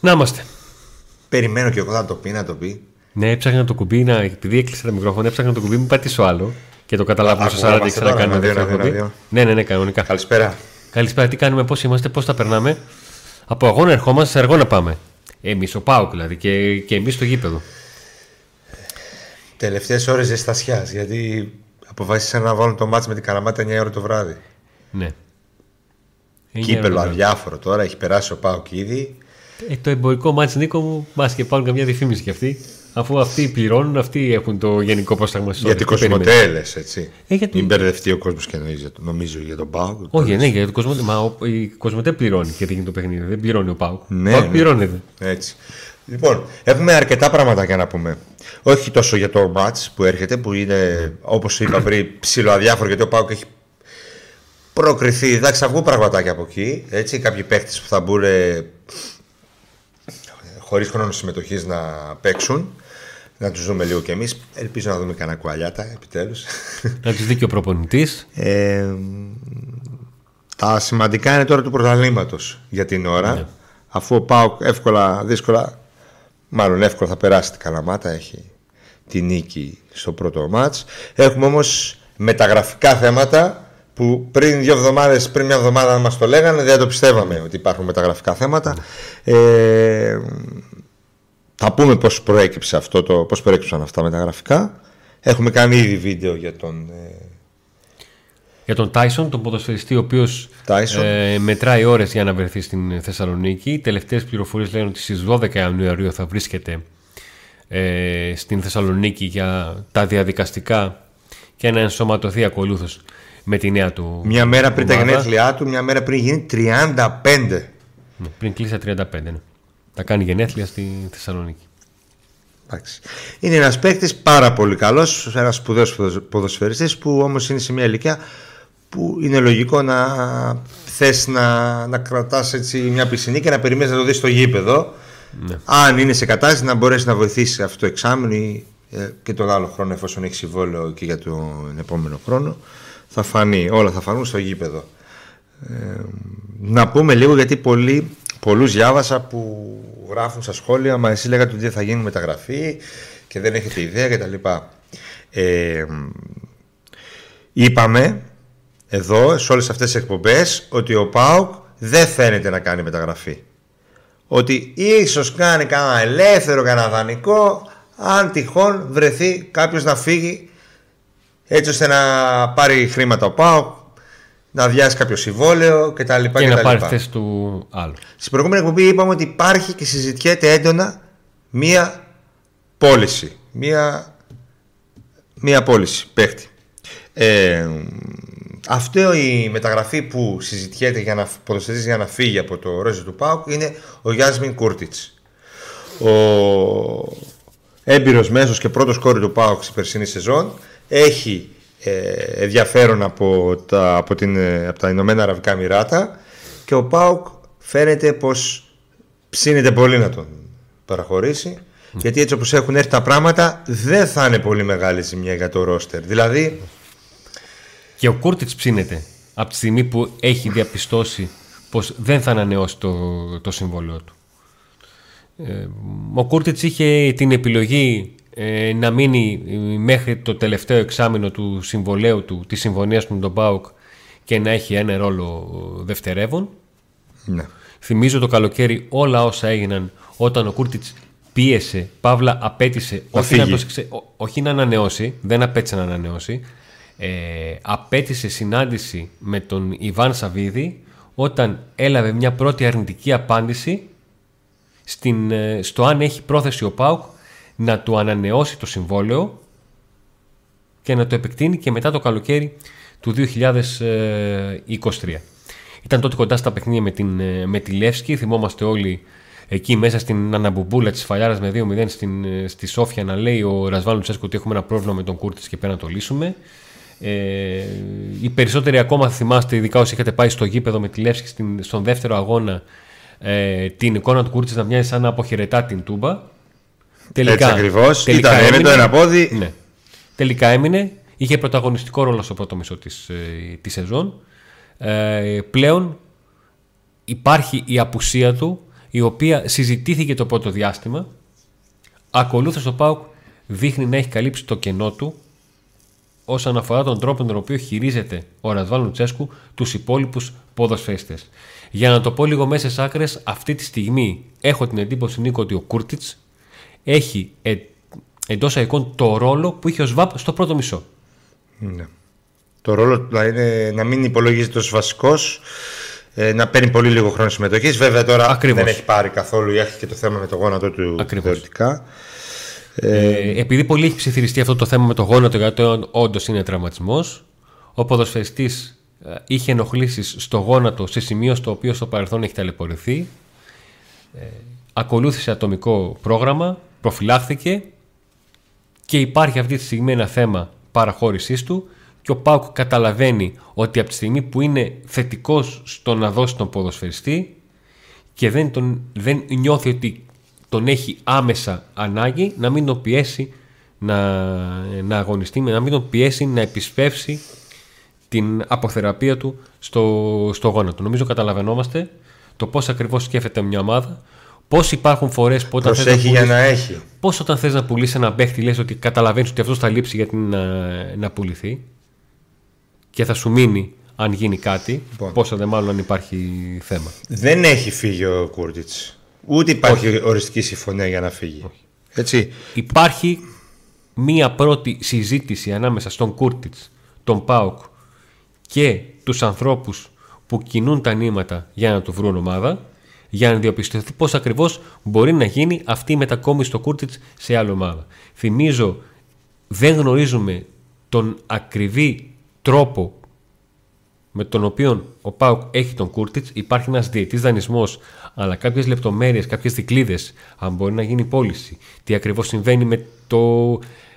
Να είμαστε. Περιμένω και εγώ να το πει, να το πει. Ναι, έψαχνα το κουμπί, να, επειδή έκλεισε το μικρόφωνο, έψαχνα το κουμπί, μην πατήσω άλλο. Και το καταλάβουμε στο 40 και να κάνουμε δεύτερο κουμπί. Ναι, ναι, ναι, κανονικά. Καλησπέρα. Καλησπέρα, τι κάνουμε, πώς είμαστε, πώς τα περνάμε. Από αγώνα ερχόμαστε, σε να πάμε. Εμείς, ο Πάουκ δηλαδή, και, και εμείς στο γήπεδο. Τελευταίες ώρες ζεστασιάς, γιατί αποφάσισαν να βάλουν το μάτς με την Καραμάτα 9 ώρα το βράδυ. Ναι. Κύπελο αδιάφορο τώρα, έχει περάσει ο Πάουκ ήδη. Ε, το εμπορικό μάτς Νίκο μου, μα και πάρουν καμιά διαφήμιση κι αυτοί. Αφού αυτοί πληρώνουν, αυτοί έχουν το γενικό πρόσταγμα στι Γιατί κοσμοτέλε, έτσι. Ε, γιατί... Μην μπερδευτεί ο κόσμος και νομίζει, νομίζω για τον Πάουκ. Όχι, ναι, για το κοσμοτέ. Μα ο, η κοσμοτέ πληρώνει και δίνει το παιχνίδι. Δεν πληρώνει ο Πάουκ. Ναι, ο ναι. πληρώνεται. Έτσι. Λοιπόν, έχουμε αρκετά πράγματα για να πούμε. Όχι τόσο για το match που έρχεται, που είναι όπως είπα πριν ψηλοαδιάφορο γιατί ο Πάουκ έχει προκριθεί. Εντάξει, θα βγουν πραγματάκια από εκεί. Έτσι, κάποιοι παίχτε που θα μπουν χωρίς χρόνο συμμετοχής να παίξουν. Να τους δούμε λίγο κι εμείς. Ελπίζω να δούμε κανένα κουαλιάτα επιτέλους. Να τους δει και ο προπονητής. Ε, τα σημαντικά είναι τώρα του πρωταθλήματος για την ώρα. Ναι. Αφού ο Πάουκ εύκολα, δύσκολα, μάλλον εύκολα θα περάσει την Καλαμάτα, έχει τη νίκη στο πρώτο μάτς. Έχουμε όμως μεταγραφικά θέματα που πριν δύο εβδομάδες, πριν μια εβδομάδα μας το λέγανε, δεν το πιστεύαμε ότι υπάρχουν μεταγραφικά θέματα. Ε, θα πούμε πώς προέκυψε αυτό το, πώς προέκυψαν αυτά μεταγραφικά. Έχουμε κάνει ήδη βίντεο για τον... Ε, για τον Τάισον, τον ποδοσφαιριστή, ο οποίος ε, μετράει ώρες για να βρεθεί στην Θεσσαλονίκη. Οι τελευταίες πληροφορίες λένε ότι στις 12 Ιανουαρίου θα βρίσκεται ε, στην Θεσσαλονίκη για τα διαδικαστικά και να ενσωματωθεί ακολούθως με τη νέα του. Μια μέρα πριν τα γενέθλιά του, μια μέρα πριν γίνει 35. Ναι, πριν κλείσει τα 35, ναι. Θα κάνει γενέθλια στη Θεσσαλονίκη. Εντάξει. Είναι ένας παίκτης πάρα πολύ καλός, ένας σπουδαίος ποδοσφαιριστής που όμως είναι σε μια ηλικία που είναι λογικό να θες να, να κρατάς μια πισινή και να περιμένεις να το δεις στο γήπεδο. Ναι. Αν είναι σε κατάσταση να μπορέσει να βοηθήσει αυτό το εξάμεινο ή ε, και τον άλλο χρόνο, εφόσον έχει συμβόλαιο και για τον επόμενο χρόνο, θα φανεί. Όλα θα φανούν στο γήπεδο. Ε, να πούμε λίγο γιατί πολλοί, πολλούς διάβασα που γράφουν στα σχόλια μα εσύ λέγατε ότι δεν θα γίνει μεταγραφή και δεν έχετε ιδέα κτλ. Ε, είπαμε εδώ σε όλες αυτές τις εκπομπές ότι ο ΠΑΟΚ δεν φαίνεται να κάνει μεταγραφή ότι ίσως κάνει κανένα ελεύθερο, κανένα δανεικό αν τυχόν βρεθεί κάποιος να φύγει έτσι ώστε να πάρει χρήματα ο ΠΑΟΚ να βιάσει κάποιο συμβόλαιο κτλ. Και, και να πάρει θέση του άλλου. Στην προηγούμενη εκπομπή είπαμε ότι υπάρχει και συζητιέται έντονα μία πώληση. Μία, μία πώληση παίχτη. Ε, αυτό η μεταγραφή που συζητιέται για να, για να φύγει από το ρόζι του ΠΑΟΚ είναι ο Γιάσμιν Κούρτιτς. Ο έμπειρος μέσος και πρώτος κόρη του ΠΑΟΚ στην περσινή σεζόν έχει ε, ενδιαφέρον από τα, από, την, ε, από τα Ηνωμένα Αραβικά Μοιράτα και ο ΠΑΟΚ φαίνεται πως ψήνεται πολύ να τον παραχωρήσει γιατί έτσι όπως έχουν έρθει τα πράγματα δεν θα είναι πολύ μεγάλη ζημιά για το ρόστερ. Δηλαδή και ο Κούρτιτς ψήνεται από τη στιγμή που έχει διαπιστώσει πως δεν θα ανανεώσει το, το συμβόλαιο του. Ε, ο Κούρτιτς είχε την επιλογή ε, να μείνει μέχρι το τελευταίο εξάμεινο του συμβολέου του, της συμφωνίας του με τον ΠΑΟΚ και να έχει ένα ρόλο δευτερεύον. Ναι. Θυμίζω το καλοκαίρι όλα όσα έγιναν όταν ο Κούρτιτς πίεσε, παύλα απέτησε, όχι να, όχι να ανανεώσει, δεν απέτησε να ανανεώσει, ε, απέτησε συνάντηση με τον Ιβάν Σαββίδη όταν έλαβε μια πρώτη αρνητική απάντηση στην, ε, στο αν έχει πρόθεση ο ΠΑΟΚ να του ανανεώσει το συμβόλαιο και να το επεκτείνει και μετά το καλοκαίρι του 2023. Ήταν τότε κοντά στα παιχνίδια με, την, ε, με τη Λεύσκη, θυμόμαστε όλοι εκεί μέσα στην αναμπουμπούλα της Φαλιάρας με 2-0 στην, ε, στη Σόφια να λέει ο Ρασβάλλον Τσέσκο ότι έχουμε ένα πρόβλημα με τον Κούρτης και πρέπει να το λύσουμε. Ε, οι περισσότεροι ακόμα θα θυμάστε, ειδικά όσοι είχατε πάει στο γήπεδο με τη Λεύσκη στον δεύτερο αγώνα, ε, την εικόνα του Κούρτση να μοιάζει σαν να αποχαιρετά την τούμπα. Τελικά, Έτσι ακριβώς. Ήταν έμεινε, το ένα πόδι. Ναι. Τελικά έμεινε. Είχε πρωταγωνιστικό ρόλο στο πρώτο μισό της, ε, της σεζόν. Ε, πλέον υπάρχει η απουσία του η οποία συζητήθηκε το πρώτο διάστημα. Ακολούθως το ΠΑΟΚ δείχνει να έχει καλύψει το κενό του όσον αφορά τον τρόπο τον οποίο χειρίζεται ο Ρασβάν Λουτσέσκου τους υπόλοιπους ποδοσφαίστες. Για να το πω λίγο μέσα σε άκρες, αυτή τη στιγμή έχω την εντύπωση Νίκο ότι ο Κούρτιτς έχει ε, εντός αικών το ρόλο που είχε ο ΣΒΑΠ στο πρώτο μισό. Ναι. Το ρόλο να, είναι, να μην υπολογίζεται ως βασικός, ε, να παίρνει πολύ λίγο χρόνο συμμετοχής. Βέβαια τώρα Ακριβώς. δεν έχει πάρει καθόλου, έχει και το θέμα με το γόνατο του Ακριβώς. θεωρητικά. Ε, επειδή πολύ έχει ψιθυριστεί αυτό το θέμα με το γόνατο, γιατί όντως είναι τραυματισμός, ο ποδοσφαιριστής είχε ενοχλήσεις στο γόνατο σε σημείο στο οποίο στο παρελθόν έχει ταλαιπωρηθεί. Ε, ακολούθησε ατομικό πρόγραμμα, προφυλάχθηκε και υπάρχει αυτή τη στιγμή ένα θέμα παραχώρησής του και ο Πάουκ καταλαβαίνει ότι από τη στιγμή που είναι θετικός στο να δώσει τον ποδοσφαιριστή και δεν, τον, δεν νιώθει ότι τον έχει άμεσα ανάγκη να μην τον πιέσει να, να αγωνιστεί, να μην τον πιέσει να επισπεύσει την αποθεραπεία του στο, στο γόνατο. Νομίζω καταλαβαίνόμαστε το πώς ακριβώς σκέφτεται μια ομάδα, πώς υπάρχουν φορές που όταν θες να, Προσέχει για πουλήσεις, να έχει. πώς όταν θες να πουλήσεις ένα παίχτη λες ότι καταλαβαίνεις ότι αυτός θα λείψει γιατί να, να πουληθεί και θα σου μείνει αν γίνει κάτι, Λοιπόν. πόσο δε μάλλον αν υπάρχει θέμα. Δεν έχει φύγει ο Κούρτιτς. Ούτε υπάρχει οριστική συμφωνία για να φύγει. Έτσι. Υπάρχει μία πρώτη συζήτηση ανάμεσα στον Κούρτιτς, τον Πάουκ και τους ανθρώπους που κινούν τα νήματα για να του βρουν ομάδα για να διαπιστωθεί πώς ακριβώς μπορεί να γίνει αυτή η μετακόμιση στο Κούρτιτς σε άλλη ομάδα. Θυμίζω, δεν γνωρίζουμε τον ακριβή τρόπο με τον οποίο ο Πάουκ έχει τον Κούρτιτς, υπάρχει ένας διετή δανεισμός, αλλά κάποιες λεπτομέρειες, κάποιες δικλείδε, αν μπορεί να γίνει πώληση, τι ακριβώς συμβαίνει με το.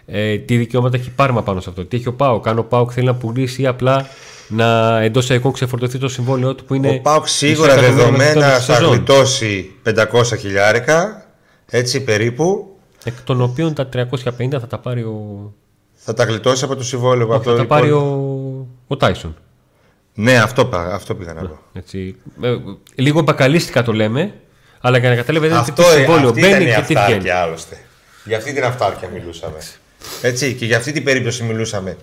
Ε, τι δικαιώματα έχει πάρμα πάνω σε αυτό, τι έχει ο Πάουκ, αν ο Πάουκ θέλει να πουλήσει ή απλά να εντός εικόν ξεφορτωθεί το συμβόλαιό του που είναι. Ο Πάουκ σίγουρα μισό εκατομμύριο μέχρι το δεδομένα τέλος της θα σεζόν, γλιτώσει 500 χιλιάρικα. Έτσι περίπου. Εκ των οποίων τα 350 θα τα πάρει ο. Θα τα γλιτώσει από το συμβόλαιο. από Όχι, το θα τα πάρει υπόλοιπο. ο, ο Τάισον. Ναι, αυτό, πα- αυτό πήγα να πω. Έτσι. Ε, λίγο μπακαλίστικα το λέμε, αλλά για να καταλάβετε τι Αυτό συμβόλαιο αυτή ήταν μπαίνει η και τι βγαίνει. αυτάρκεια άλλωστε. Για αυτή την αυτάρκεια μιλούσαμε. Έτσι, και για αυτή την περίπτωση μιλούσαμε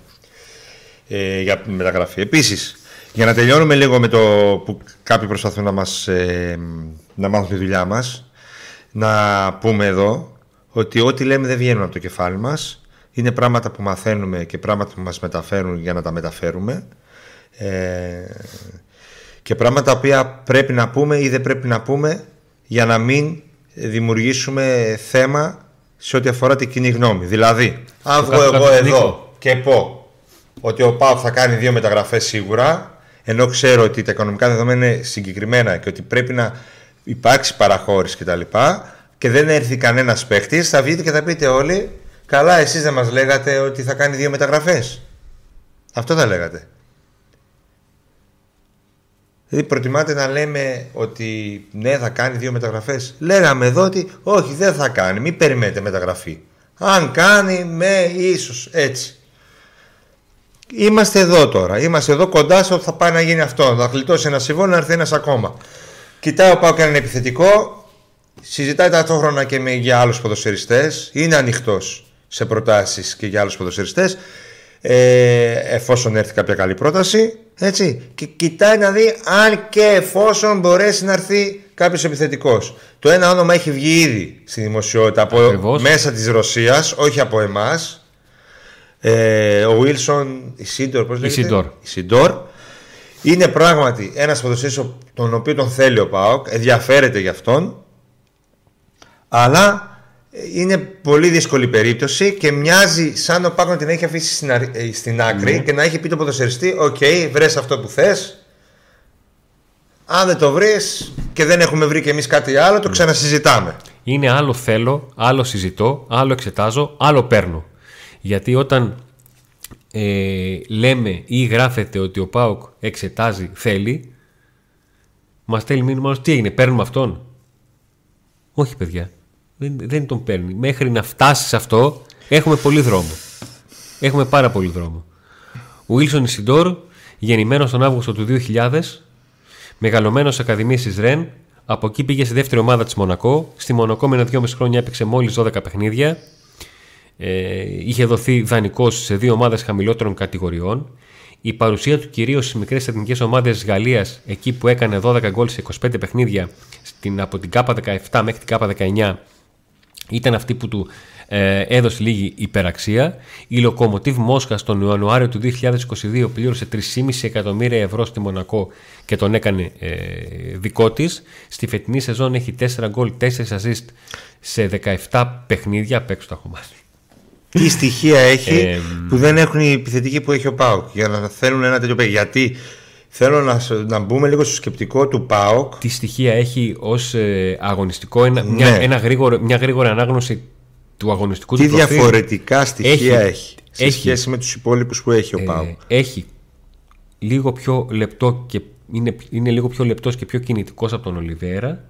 ε, για μεταγραφή. Επίσης, για να τελειώνουμε λίγο με το που κάποιοι προσπαθούν να μας ε, να μάθουν τη δουλειά μας, να πούμε εδώ ότι ό,τι λέμε δεν βγαίνουν από το κεφάλι μας. Είναι πράγματα που μαθαίνουμε και πράγματα που μας μεταφέρουν για να τα μεταφέρουμε. Ε, και πράγματα τα οποία πρέπει να πούμε ή δεν πρέπει να πούμε για να μην δημιουργήσουμε θέμα σε ό,τι αφορά την κοινή γνώμη. Δηλαδή, αν βγω κάτω εγώ κάτω, εδώ Νίκο. και πω ότι ο ΠΑΟΚ θα κάνει δύο μεταγραφές σίγουρα, ενώ ξέρω ότι τα οικονομικά δεδομένα είναι συγκεκριμένα και ότι πρέπει να υπάρξει παραχώρηση κτλ. Και δεν έρθει κανένας παίχτη, θα βγείτε και θα πείτε όλοι, καλά, εσείς δεν μας λέγατε ότι θα κάνει δύο μεταγραφές. Αυτό θα λέγατε. Δηλαδή προτιμάτε να λέμε ότι ναι θα κάνει δύο μεταγραφές. Λέγαμε εδώ ότι όχι δεν θα κάνει, μην περιμένετε μεταγραφή. Αν κάνει με ίσως έτσι. Είμαστε εδώ τώρα, είμαστε εδώ κοντά στο ότι θα πάει να γίνει αυτό. Θα γλιτώσει ένα συμβόλαιο να έρθει ένας ακόμα. Κοιτάει ο Πάο έναν επιθετικό, συζητάει ταυτόχρονα και με, για άλλους ποδοσφαιριστές, είναι ανοιχτός σε προτάσεις και για άλλους ποδοσφαιριστές ε, εφόσον έρθει κάποια καλή πρόταση έτσι, και κοιτάει να δει αν και εφόσον μπορέσει να έρθει κάποιος επιθετικός. Το ένα όνομα έχει βγει ήδη στη δημοσιότητα από Ακριβώς. μέσα της Ρωσίας όχι από εμάς. Ε, ο Βίλσον Ισίντορ πώς λέγεται; Ισίντορ. Ισίντορ είναι πράγματι ένας ποδοσφαιριστής ο- τον οποίο τον θέλει ο ΠΑΟΚ ενδιαφέρεται για αυτόν. Αλλά ε, είναι πολύ δύσκολη περίπτωση και μοιάζει σαν ο Πάκο να την έχει αφήσει στην, αρ- ε, στην άκρη και να έχει πει το ποδοσφαιριστή: Οκ, βρες αυτό που θες. Αν δεν το βρεις και δεν έχουμε βρει κι εμείς κάτι άλλο, το ξανασυζητάμε. Είναι άλλο θέλω, άλλο συζητώ, άλλο εξετάζω, άλλο παίρνω. Γιατί όταν ε, λέμε ή γράφεται ότι ο ΠΑΟΚ εξετάζει, θέλει, μας στέλνει μήνυμα όλος, τι έγινε, παίρνουμε αυτόν. Όχι παιδιά, δεν, δεν τον παίρνει. Μέχρι να φτάσει σε αυτό έχουμε πολύ δρόμο. Έχουμε πάρα πολύ δρόμο. Ο Βίλσον Ισιντόρ, γεννημένος τον Αύγουστο του 2000, μεγαλωμένος σε Ακαδημίες της ΡΕΝ, Από εκεί πήγε στη δεύτερη ομάδα της Μονακό. Στη Μονακό με ένα δυόμιση χρόνια έπαιξε μόλις 12 παιχνίδια. Ε, είχε δοθεί δανεικός σε δύο ομάδες χαμηλότερων κατηγοριών. Η παρουσία του κυρίως στις μικρές εθνικές ομάδες Γαλλίας, εκεί που έκανε 12 γκολ σε 25 παιχνίδια στην, από την ΚΑΠΑ 17 μέχρι την ΚΑΠΑ 19, ήταν αυτή που του ε, έδωσε λίγη υπεραξία. Η Λοκομοτίβ Μόσχα τον Ιανουάριο του 2022 πλήρωσε 3,5 εκατομμύρια ευρώ στη Μονακό και τον έκανε ε, δικό της. Στη φετινή σεζόν έχει 4 γκολ, 4 assist σε 17 παιχνίδια. Απ' έξω τα έχω μάθει. Τι στοιχεία έχει που δεν έχουν οι επιθετικοί που έχει ο Πάοκ για να θέλουν ένα τέτοιο παίκτη; Γιατί θέλω να, να μπούμε λίγο στο σκεπτικό του Πάοκ. Τι στοιχεία έχει ως ε, αγωνιστικό, ένα, μια, ναι. ένα γρήγορο, μια γρήγορη ανάγνωση του αγωνιστικού Τι του διαφορετικά στοιχεία έχει, έχει σε σχέση με τους υπόλοιπους που έχει ο ε, Πάοκ. Έχει λίγο πιο λεπτό και είναι, είναι λίγο πιο λεπτός και πιο κινητικός από τον Ολιβέρα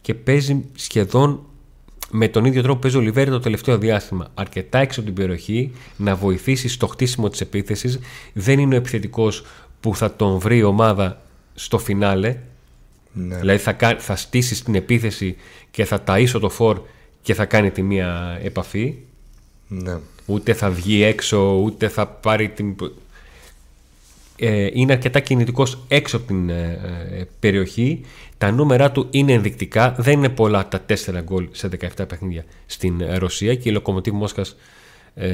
και παίζει σχεδόν με τον ίδιο τρόπο που παίζει ο Ολιβέρα το τελευταίο διάστημα. Αρκετά έξω από την περιοχή να βοηθήσει στο χτίσιμο της επίθεσης. Δεν είναι ο επιθετικός που θα τον βρει η ομάδα στο φινάλε. Ναι. Δηλαδή θα, θα στήσει την επίθεση και θα ταΐσω το φορ και θα κάνει τη μία επαφή. Ναι. Ούτε θα βγει έξω, ούτε θα πάρει την... Ε, είναι αρκετά κινητικός έξω από την ε, ε, περιοχή. Τα νούμερα του είναι ενδεικτικά. Δεν είναι πολλά τα 4 γκολ σε 17 παιχνίδια στην Ρωσία και η Λοκομοτήβ Μόσχας ε,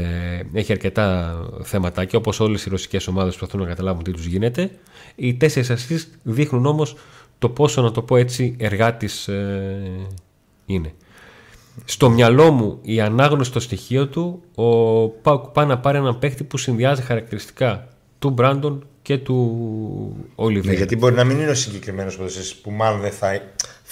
έχει αρκετά θέματα και όπως όλες οι ρωσικές ομάδες προσπαθούν να καταλάβουν τι τους γίνεται. Οι τέσσερις assist δείχνουν όμως το πόσο να το πω έτσι εργάτης είναι. Στο μυαλό μου η ανάγνωση στο στοιχείο του, ο Πάουκ πάει να πάρει έναν παίχτη που συνδυάζει χαρακτηριστικά του Μπράντον και του Ολιβέρ. Ναι, γιατί μπορεί να μην είναι ο συγκεκριμένος που μάλλον δεν θα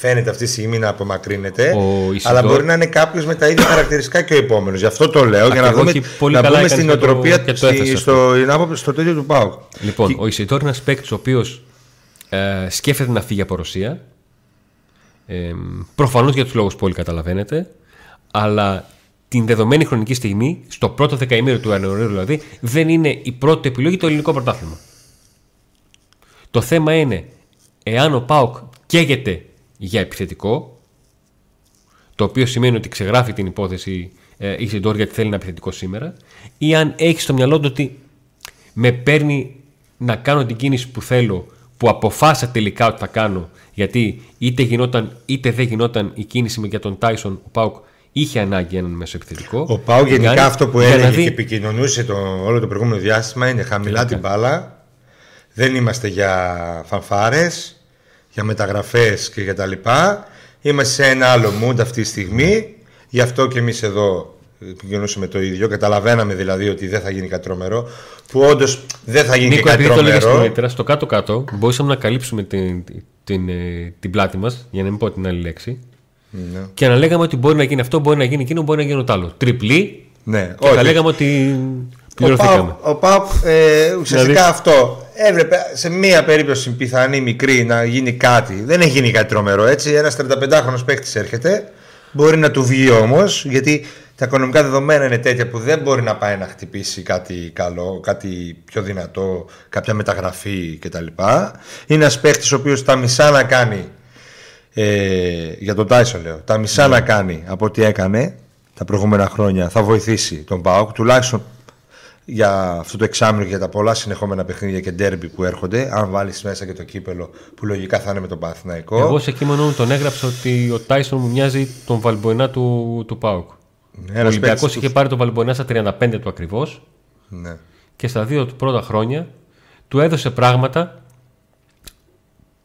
φαίνεται αυτή τη στιγμή να απομακρύνεται. αλλά μπορεί να είναι κάποιος με τα ίδια χαρακτηριστικά και ο επόμενος. Γι' αυτό το λέω, για να δούμε πολύ να μπούμε στην οτροπία το, στο, στο, στο τέτοιο του Πάουκ. Λοιπόν, ο Ισητόρ είναι ένας παίκτης ο οποίος ε, σκέφτεται να φύγει από Ρωσία. Ε, Προφανώς για τους λόγους που όλοι καταλαβαίνετε, αλλά την δεδομένη χρονική στιγμή, στο πρώτο δεκαημέριο του Ιανουαρίου δηλαδή, δεν είναι η πρώτη επιλογή το ελληνικό πρωτάθλημα. Το θέμα είναι εάν ο Πάοκ καίγεται για επιθετικό, το οποίο σημαίνει ότι ξεγράφει την υπόθεση ε, η Σιντόρ γιατί θέλει ένα επιθετικό σήμερα, ή αν έχει στο μυαλό του ότι με παίρνει να κάνω την κίνηση που θέλω που αποφάσισα τελικά ότι θα κάνω, γιατί είτε γινόταν είτε δεν γινόταν η κίνηση για τον Τάισον, ο Πάουκ είχε ανάγκη έναν μέσο επιθετικό. Ο Πάουκ γενικά αυτό που έλεγε δει... και επικοινωνούσε το, όλο το προηγούμενο διάστημα είναι χαμηλά την μπάλα. Δεν είμαστε για φανφάρες, για μεταγραφές και για τα λοιπά. Είμαστε σε ένα άλλο mood αυτή τη στιγμή. Γι' αυτό και εμείς εδώ επικοινωνούσαμε το ίδιο. Καταλαβαίναμε δηλαδή ότι δεν θα γίνει κάτι τρομερό. Που όντως δεν θα γίνει Νίκο, κάτι τρομερό. Το στο κάτω-κάτω μπορούσαμε να καλύψουμε την, την, την, ε, την πλάτη μας, για να μην πω την άλλη λέξη. Ναι. Και να λέγαμε ότι μπορεί να γίνει αυτό, μπορεί να γίνει εκείνο, μπορεί να γίνει το άλλο. Τριπλή. Ναι, και θα λέγαμε ότι πληρωθήκαμε. Ο Πάουκ ε, ουσιαστικά δηλαδή... αυτό έβλεπε σε μία περίπτωση πιθανή μικρή να γίνει κάτι. Δεν έχει γίνει κάτι τρομερό έτσι. Ένας 35χρονο παίκτης έρχεται. Μπορεί να του βγει όμως γιατί τα οικονομικά δεδομένα είναι τέτοια που δεν μπορεί να πάει να χτυπήσει κάτι καλό, κάτι πιο δυνατό, κάποια μεταγραφή κτλ. Είναι ένας παίχτη ο οποίος τα μισά να κάνει. Ε, για τον Τάισον λέω. Τα μισά ναι. να κάνει από ό,τι έκανε τα προηγούμενα χρόνια θα βοηθήσει τον Πάοκ τουλάχιστον για αυτό το εξάμεινο και για τα πολλά συνεχόμενα παιχνίδια και ντέρμπι που έρχονται. Αν βάλεις μέσα και το κύπελο που λογικά θα είναι με τον Παθηναϊκό. Εγώ σε κείμενο μου τον έγραψα ότι ο Τάισον μου μοιάζει τον Βαλμποενά του, του Πάοκ. Ναι, ο Ολυμπιακός είχε πάρει τον Βαλμποενά στα 35 του ακριβώς. Ναι. Και στα δύο του πρώτα χρόνια του έδωσε πράγματα.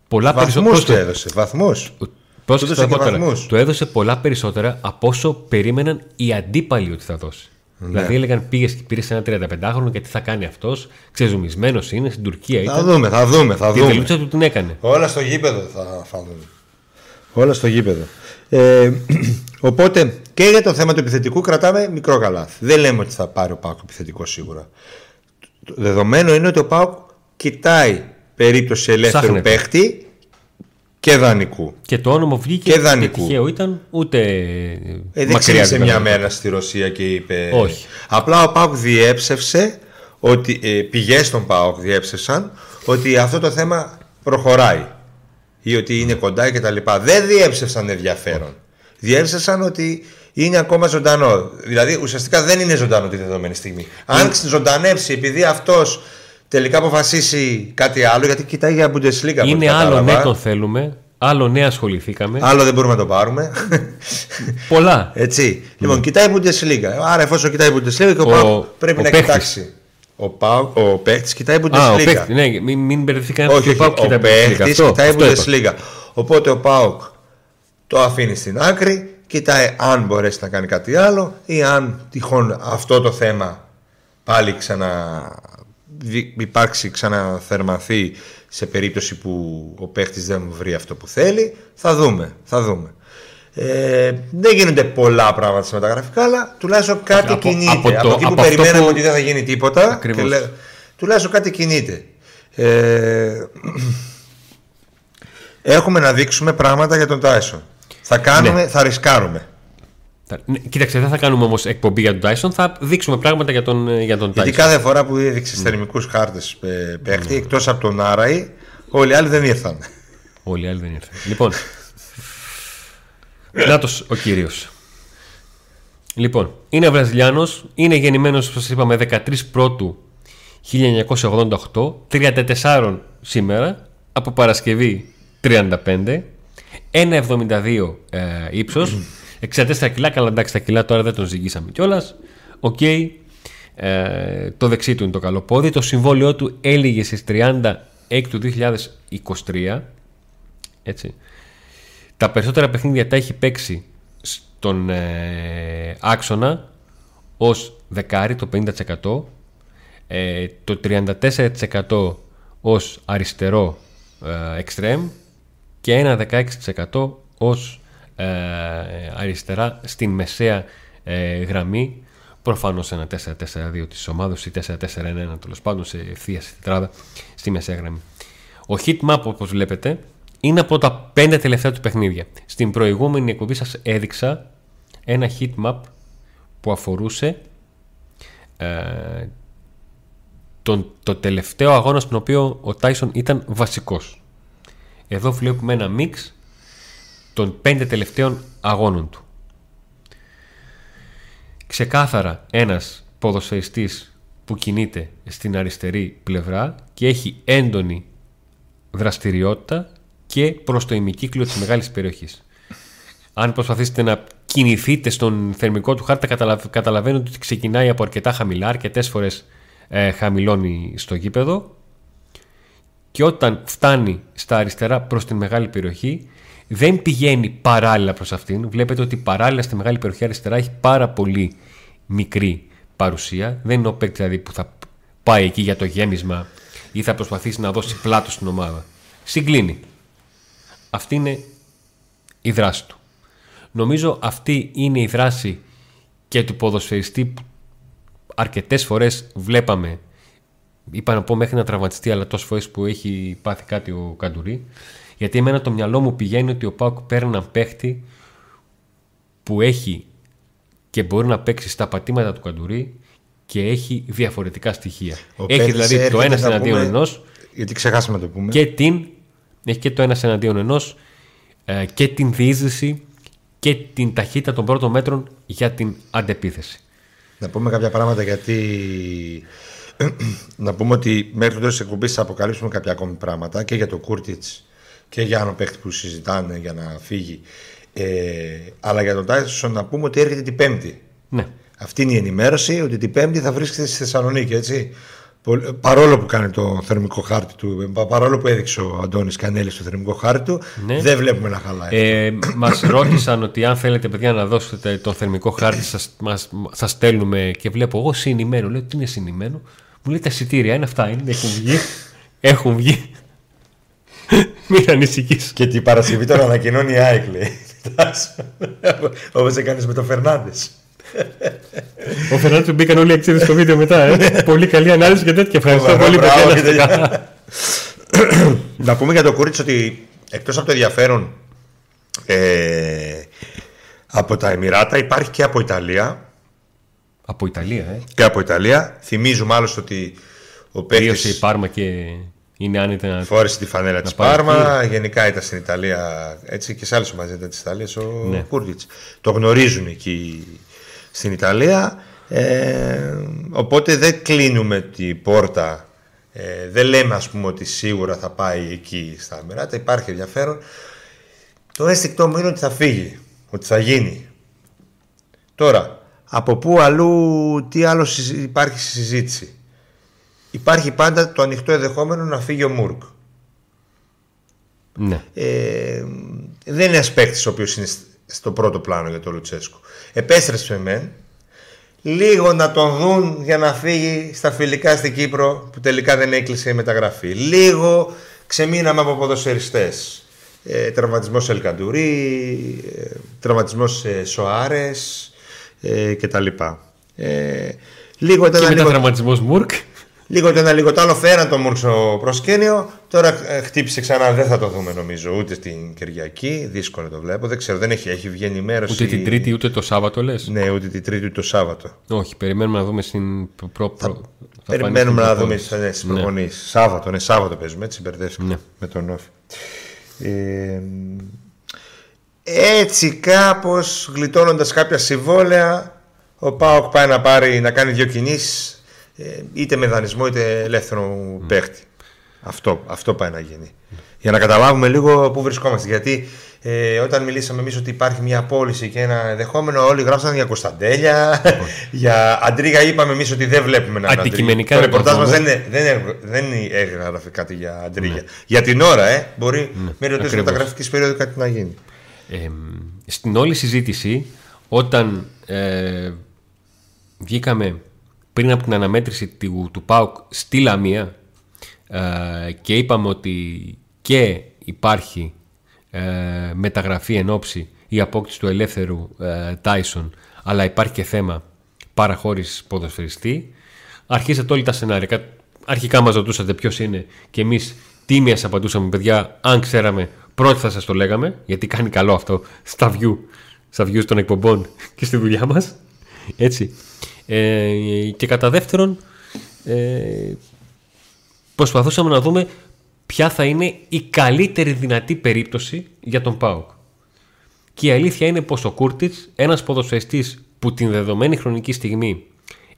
Πολλά περισσότερα. του έδωσε, βαθμούς. Του έδωσε πολλά περισσότερα από όσο περίμεναν οι αντίπαλοι ότι θα δώσει. Ναι. Δηλαδή έλεγαν πήγες και πήρες ένα 35χρονο και τι θα κάνει αυτός. Ξεζουμισμένος είναι στην Τουρκία. Ήταν. Θα δούμε, θα δούμε. Θα δούμε. Τη τελούτσα του την έκανε. Όλα στο γήπεδο θα φανούν. Όλα στο γήπεδο. Ε, οπότε και για το θέμα του επιθετικού κρατάμε μικρό καλάθι. Δεν λέμε ότι θα πάρει ο Πάουκ επιθετικό σίγουρα. Το δεδομένο είναι ότι ο Πάουκ κοιτάει περίπτωση ελεύθερου Ψάχνεται. παίχτη και δανεικού. Και το όνομα βγήκε και δανεικού. τυχαίο ήταν ούτε ε, δεν ξύπνησε μια μέρα στη Ρωσία και είπε Όχι. Απλά ο Πάουκ διέψευσε ότι ε, πηγές των Πάουκ διέψευσαν ότι αυτό το θέμα προχωράει. ή ότι είναι κοντά κτλ. Δεν διέψευσαν ενδιαφέρον. Διέψευσαν ότι είναι ακόμα ζωντανό. Δηλαδή ουσιαστικά δεν είναι ζωντανό τη δεδομένη στιγμή. Αν ζωντανέψει επειδή αυτός τελικά αποφασίσει κάτι άλλο, γιατί κοιτάει για Bundesliga. Είναι άλλο ναι, τον θέλουμε. Άλλο ναι, ασχοληθήκαμε. Άλλο δεν μπορούμε να το πάρουμε. Πολλά. Έτσι. Λοιπόν, κοιτάει Bundesliga. Άρα, εφόσον κοιτάει Bundesliga, ο, ο πρέπει ο να παίχτης. κοιτάξει. Ο, Πάου, ο παίκτης κοιτάει Bundesliga. Α, ο παίκτης, ναι, μην, μην μπερδευτεί κανένα. Όχι, όχι, ο παίκτης κοιτάει Bundesliga. Οπότε ο Πάουκ το αφήνει στην άκρη, κοιτάει αν μπορέσει να κάνει κάτι άλλο ή αν τυχόν αυτό το θέμα πάλι ξανα υπάρξει ξαναθερμαθεί σε περίπτωση που ο παίχτης δεν βρει αυτό που θέλει. Θα δούμε. Θα δούμε. Ε, δεν γίνονται πολλά πράγματα σε μεταγραφικά, αλλά τουλάχιστον κάτι από, κινείται. Από, το, από εκεί που περιμέναμε που... ότι δεν θα γίνει τίποτα, και λέ, τουλάχιστον κάτι κινείται. Ε, έχουμε να δείξουμε πράγματα για τον Τάισον. Θα κάνουμε, ναι. θα ρισκάρουμε. Ναι, κοίταξε, δεν θα κάνουμε όμως εκπομπή για τον Τάισον, θα δείξουμε πράγματα για τον, ε, για τον Γιατί κάθε φορά που έδειξες mm. θερμικούς χάρτες παίχτη, mm. εκτός από τον Άραη, όλοι οι άλλοι δεν ήρθαν. Όλοι οι άλλοι δεν ήρθαν. λοιπόν, Νάτος ο κύριος. Λοιπόν, είναι Βραζιλιάνος, είναι γεννημένος, όπως σας είπαμε, 13 Πρώτου 1988, 34 σήμερα, από Παρασκευή 35, 1,72 ε, ύψος, 64 κιλά, καλά εντάξει τα κιλά τώρα δεν τον ζυγίσαμε κιόλας. Οκ, οκέι. ε, το δεξί του είναι το καλό πόδι, το συμβόλαιό του έληγε στις 30 του 2023, έτσι. Τα περισσότερα παιχνίδια τα έχει παίξει στον ε, άξονα ως δεκάρι το 50% ε, το 34% ως αριστερό ε, extreme και ένα 16% ως ε, αριστερά στην μεσαία ε, γραμμή προφανώς ένα 4-4-2 της ομάδας ή 4-4-1 τέλος πάντων σε ευθεία τετράδα στη μεσαία γραμμή. Ο hit map όπως βλέπετε είναι από τα πέντε τελευταία του παιχνίδια. Στην προηγούμενη εκπομπή σας έδειξα ένα heat map που αφορούσε ε, τον, το τελευταίο αγώνα στον οποίο ο Τάισον ήταν βασικός. Εδώ βλέπουμε ένα μίξ των πέντε τελευταίων αγώνων του. Ξεκάθαρα ένας ποδοσφαιριστής που κινείται στην αριστερή πλευρά και έχει έντονη δραστηριότητα και προς το ημικύκλιο της μεγάλης περιοχής. Αν προσπαθήσετε να κινηθείτε στον θερμικό του χάρτη καταλαβαίνετε ότι ξεκινάει από αρκετά χαμηλά, αρκετές φορές ε, χαμηλώνει στο γήπεδο και όταν φτάνει στα αριστερά προς την μεγάλη περιοχή δεν πηγαίνει παράλληλα προς αυτήν. Βλέπετε ότι παράλληλα στη μεγάλη περιοχή αριστερά έχει πάρα πολύ μικρή παρουσία. Δεν είναι ο παίκτης δηλαδή που θα πάει εκεί για το γέμισμα ή θα προσπαθήσει να δώσει πλάτο στην ομάδα. Συγκλίνει. Αυτή είναι η δράση του. Νομίζω αυτή είναι η δράση και του ποδοσφαιριστή που αρκετές φορές βλέπαμε είπα να πω μέχρι να τραυματιστεί αλλά τόσες φορές που έχει πάθει κάτι ο Καντουρί γιατί εμένα το μυαλό μου πηγαίνει ότι ο Πάουκ παίρνει έναν παίχτη που έχει και μπορεί να παίξει στα πατήματα του Καντουρί και έχει διαφορετικά στοιχεία. Ο έχει δηλαδή το ένας εναντίον ενός. Γιατί ξεχάσαμε το πούμε. Και την, έχει και το ένας εναντίον ενός ε, και την διείσδυση και την ταχύτητα των πρώτων μέτρων για την αντεπίθεση. Να πούμε κάποια πράγματα γιατί να πούμε ότι μέχρι το τέλο τη εκπομπή θα αποκαλύψουμε κάποια ακόμη πράγματα και για το Κούρτιτς και για άλλο παίχτη που συζητάνε για να φύγει. Ε, αλλά για τον Τάισον να πούμε ότι έρχεται την Πέμπτη. Ναι. Αυτή είναι η ενημέρωση ότι την Πέμπτη θα βρίσκεται στη Θεσσαλονίκη, έτσι. Παρόλο που κάνει το θερμικό χάρτη του, παρόλο που έδειξε ο Αντώνης Κανέλη το θερμικό χάρτη του, ναι. δεν βλέπουμε να χαλάει. Ε, Μας ρώτησαν ότι αν θέλετε, παιδιά, να δώσετε το θερμικό χάρτη, σας στέλνουμε και βλέπω εγώ συνημένο. Λέω τι είναι συνημένο; Μου λέει τα εισιτήρια είναι αυτά, είναι, έχουν βγει. έχουν βγει. Μην ανησυχείς. Και την Παρασκευή τώρα ανακοινώνει η ΑΕΚ, λέει. Όπως έκανες με τον Φερνάνδε. Ο Φερνάνδε του μπήκαν όλοι οι αξίδε στο βίντεο μετά. Ε. πολύ καλή ανάλυση και τέτοια. Ευχαριστώ πολύ. Να πούμε για το Κούριτς ότι εκτός από το ενδιαφέρον ε, από τα Εμμυράτα υπάρχει και από Ιταλία. Από Ιταλία, ε. Και από Ιταλία. Θυμίζουμε άλλωστε ότι ο παίκτης. η Πάρμα και. είναι άνετα να. Φόρησε τη φανέλα της Πάρμα. Γενικά ήταν στην Ιταλία έτσι και σε άλλες ομάδες της Ιταλίας ο ναι. Κούρτιτς. Το γνωρίζουν εκεί στην Ιταλία. Ε, οπότε δεν κλείνουμε την πόρτα. Ε, δεν λέμε ας πούμε ότι σίγουρα θα πάει εκεί στα Αμεράτα. Υπάρχει ενδιαφέρον. Το αίσθηκτό μου είναι ότι θα φύγει. Ότι θα γίνει. Τώρα, από πού αλλού, τι άλλο υπάρχει στη συζήτηση. Υπάρχει πάντα το ανοιχτό ενδεχόμενο να φύγει ο Μούρκ. Ναι. Ε, δεν είναι ένας παίκτης ο οποίος είναι στο πρώτο πλάνο για τον Λουτσέσκου. Επέστρεψε μεν. Λίγο να τον δουν για να φύγει στα φιλικά στην Κύπρο που τελικά δεν έκλεισε η μεταγραφή. Λίγο ξεμείναμε από ποδοσφαιριστές. Ε, τραυματισμός Ελκαντουρί, ε, τραυματισμός ε, Σοάρες ε, κτλ. Ε, λίγο ήταν και μετά λίγο... τραυματισμός Μουρκ. Λίγο το ένα, λίγο το άλλο. Φέραν το Μούρξο προσκήνιο. Τώρα ε, χτύπησε ξανά. Δεν θα το δούμε νομίζω ούτε την Κυριακή. Δύσκολο το βλέπω. Δεν ξέρω, δεν έχει, έχει βγαίνει ενημέρωση. Ούτε την Τρίτη ούτε το Σάββατο λες; Ναι, ούτε την Τρίτη ούτε το Σάββατο. Όχι, περιμένουμε να δούμε στην προ. προ... Θα... Θα περιμένουμε να δούμε ναι, στι ναι. Σάββατο, ναι, Σάββατο παίζουμε. Έτσι μπερδεύτηκα ναι. με τον Όφη. Ε, έτσι κάπως γλιτώνοντας κάποια συμβόλαια ο Πάοκ πάει να, πάρει, να κάνει δύο κινήσεις ε, είτε με δανεισμό είτε ελεύθερο mm. παίχτη. Αυτό, αυτό πάει να γίνει. Για να καταλάβουμε λίγο πού βρισκόμαστε. Γιατί ε, όταν μιλήσαμε εμείς ότι υπάρχει μια πώληση και ένα ενδεχόμενο, όλοι γράψαν για Κωνσταντέλια. για Αντρίγα είπαμε εμείς ότι δεν βλέπουμε να Αντικειμενικά. Το ρεπορτάζ μας δεν, δεν, δεν έγραφε κάτι για Αντρίγα. Ναι. Για την ώρα, ε, μπορεί ναι. με ρωτήσεις μεταγραφικής περίοδο κάτι να γίνει. Ε, στην όλη συζήτηση, όταν ε, βγήκαμε πριν από την αναμέτρηση του, του ΠΑΟΚ στη Λαμία ε, και είπαμε ότι και υπάρχει ε, μεταγραφή εν ώψη ή απόκτηση του ελεύθερου ε, Τάισον αλλά υπάρχει και θέμα παραχώρησης ποδοσφαιριστή αρχίσατε όλοι τα σενάρια. Αρχικά μας ρωτούσατε ποιος είναι και εμείς τίμιας απαντούσαμε παιδιά αν ξέραμε πρώτοι θα σας το λέγαμε γιατί κάνει καλό αυτό στα view, στα views των εκπομπών και στη δουλειά μας έτσι ε, και κατά δεύτερον, ε, προσπαθούσαμε να δούμε ποια θα είναι η καλύτερη δυνατή περίπτωση για τον ΠΑΟΚ. Και η αλήθεια είναι πως ο Κούρτιτς, ένας ποδοσφαιριστής που την δεδομένη χρονική στιγμή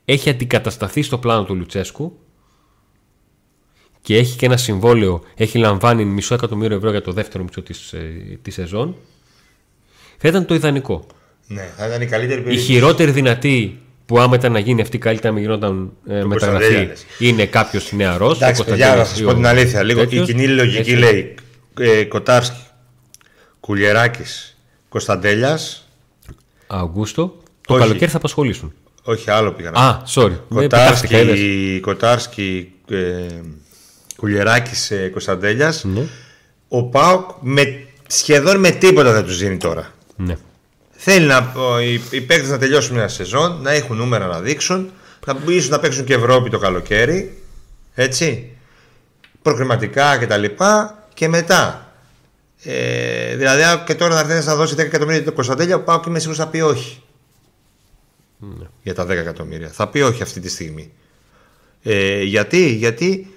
έχει αντικατασταθεί στο πλάνο του Λουτσέσκου και έχει και ένα συμβόλαιο, έχει λαμβάνει μισό εκατομμύριο ευρώ για το δεύτερο μισό της, ε, της σεζόν, θα ήταν το ιδανικό. Ναι, θα ήταν η καλύτερη περίπτωση. Η χειρότερη δυνατή που άμα ήταν να γίνει αυτή καλύτερα να γινόταν ε, μεταγραφή είναι κάποιος νεαρός. Εντάξει, παιδιά, να σας πω την αλήθεια. Λίγο, η κοινή λογική έτσι. λέει ε, Κοτάρσκι, Κουλιεράκης, Κωνσταντέλιας. Αυγούστο. Το καλοκαίρι θα απασχολήσουν. Όχι, άλλο πήγα να Α, sorry. Κοτάρσκι, Κοτάρσκι ε, Κουλιεράκης, ε, Κωνσταντέλιας. Ναι. Ο Πάοκ με, σχεδόν με τίποτα δεν τους δίνει τώρα. Ναι. Θέλει να, οι, οι παίκτες να τελειώσουν μια σεζόν, να έχουν νούμερα να δείξουν, να, ίσως να παίξουν και Ευρώπη το καλοκαίρι, έτσι, προκριματικά κτλ. Και, και μετά. Ε, δηλαδή, και τώρα να έρθει να δώσει 10 εκατομμύρια το Κωνσταντέλια, πάω και είμαι σίγουρος θα πει όχι. Ναι. Για τα 10 εκατομμύρια. Θα πει όχι αυτή τη στιγμή. Ε, γιατί, γιατί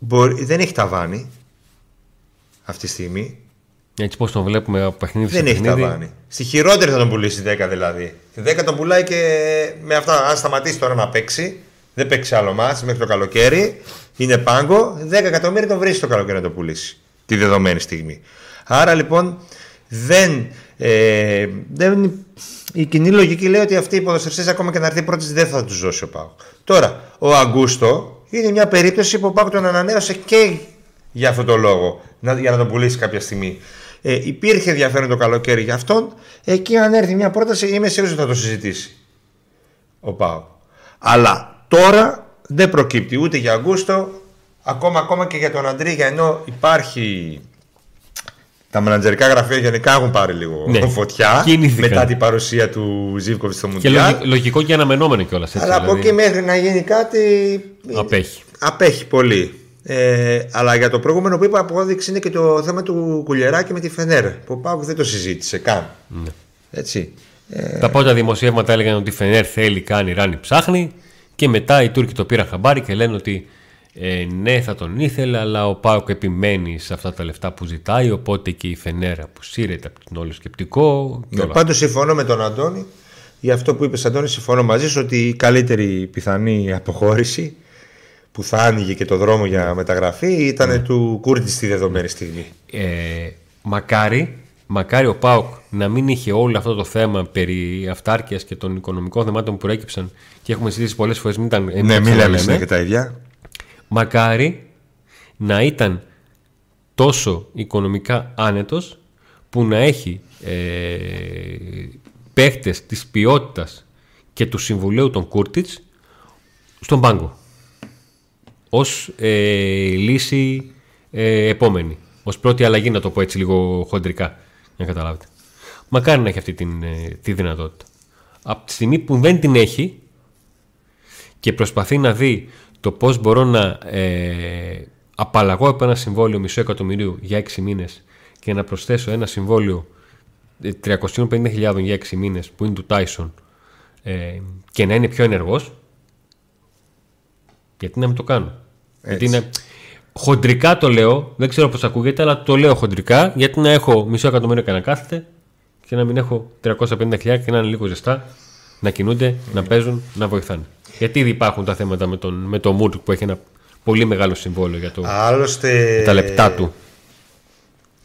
μπορεί, δεν έχει ταβάνι αυτή τη στιγμή. Έτσι πώς τον βλέπουμε από παιχνίδι Δεν έχει ταβάνι. Στη χειρότερη θα τον πουλήσει 10 δηλαδή. Τη 10 τον πουλάει και με αυτά. Αν σταματήσει τώρα να παίξει, δεν παίξει άλλο μάτς μέχρι το καλοκαίρι, είναι πάγκο, 10 εκατομμύρια τον βρίσκει το καλοκαίρι να το πουλήσει. Τη δεδομένη στιγμή. Άρα λοιπόν δεν, ε, δεν η κοινή λογική λέει ότι αυτοί οι ποδοσφαιριστές ακόμα και να έρθει πρώτης δεν θα τους δώσει ο Πάο. Τώρα, ο Αγκούστο είναι μια περίπτωση που ο Πάο τον ανανέωσε και για αυτό το λόγο, για να τον πουλήσει κάποια στιγμή. Ε, υπήρχε ενδιαφέρον το καλοκαίρι για αυτόν. Εκεί, αν έρθει μια πρόταση, είμαι σίγουρος ότι θα το συζητήσει ο Πάο. Αλλά τώρα δεν προκύπτει ούτε για Αγκούστο, ακόμα, ακόμα και για τον Αντρίγια, ενώ υπάρχει. Τα μανατζερικά γραφεία γενικά έχουν πάρει λίγο ναι. φωτιά μετά την παρουσία του Ζήβκοβιτ στο Μουντιάλ. Και λογικό και αναμενόμενο κιόλας. Αλλά από δηλαδή. εκεί μέχρι να γίνει κάτι. Απέχει. Απέχει πολύ. Ε, αλλά για το προηγούμενο που είπα, απόδειξη είναι και το θέμα του Κουλιεράκη με τη Φενέρ. Που ο Πάουκ δεν το συζήτησε καν. Ναι. Έτσι. Ε... Τα πρώτα δημοσιεύματα έλεγαν ότι η Φενέρ θέλει, κάνει, ράνει, ψάχνει. Και μετά οι Τούρκοι το πήραν χαμπάρι και λένε ότι ε, ναι θα τον ήθελε αλλά ο Πάοκ επιμένει σε αυτά τα λεφτά που ζητάει οπότε και η Φενέρα που σύρεται από τον όλο σκεπτικό ναι, πάντως συμφωνώ με τον Αντώνη για αυτό που είπες Αντώνη συμφωνώ μαζί σου ότι η καλύτερη πιθανή αποχώρηση που θα άνοιγε και το δρόμο για μεταγραφή ήταν ναι. του Κούρτη στη δεδομένη στιγμή ε, μακάρι Μακάρι ο Πάοκ να μην είχε όλο αυτό το θέμα περί αυτάρκειας και των οικονομικών θεμάτων που προέκυψαν και έχουμε συζητήσει πολλές φορές. Μην ήταν. Ναι, μην λέμε και τα ίδια. Μακάρι να ήταν τόσο οικονομικά άνετος που να έχει ε, παίχτες της ποιότητας και του συμβουλίου των Κούρτιτς στον πάγκο. Ως ε, λύση ε, επόμενη. Ως πρώτη αλλαγή να το πω έτσι λίγο χοντρικά να καταλάβετε. Μακάρι να έχει αυτή την, ε, τη δυνατότητα. Από τη στιγμή που δεν την έχει και προσπαθεί να δει το πώς μπορώ να ε, απαλλαγώ από ένα συμβόλαιο μισό εκατομμυρίου για 6 μήνες και να προσθέσω ένα συμβόλαιο 350.000 ε, για 6 μήνες που είναι του Tyson ε, και να είναι πιο ενεργός γιατί να μην το κάνω. Γιατί είναι, χοντρικά το λέω, δεν ξέρω πώς ακούγεται, αλλά το λέω χοντρικά γιατί να έχω μισό εκατομμύριο και να κάθεται και να μην έχω 350.000 και να είναι λίγο ζεστά, να κινούνται, να παίζουν, να βοηθάνε. Γιατί ήδη υπάρχουν τα θέματα με τον, με το Μουρκ που έχει ένα πολύ μεγάλο συμβόλαιο για, το, Άλλωστε, τα λεπτά του.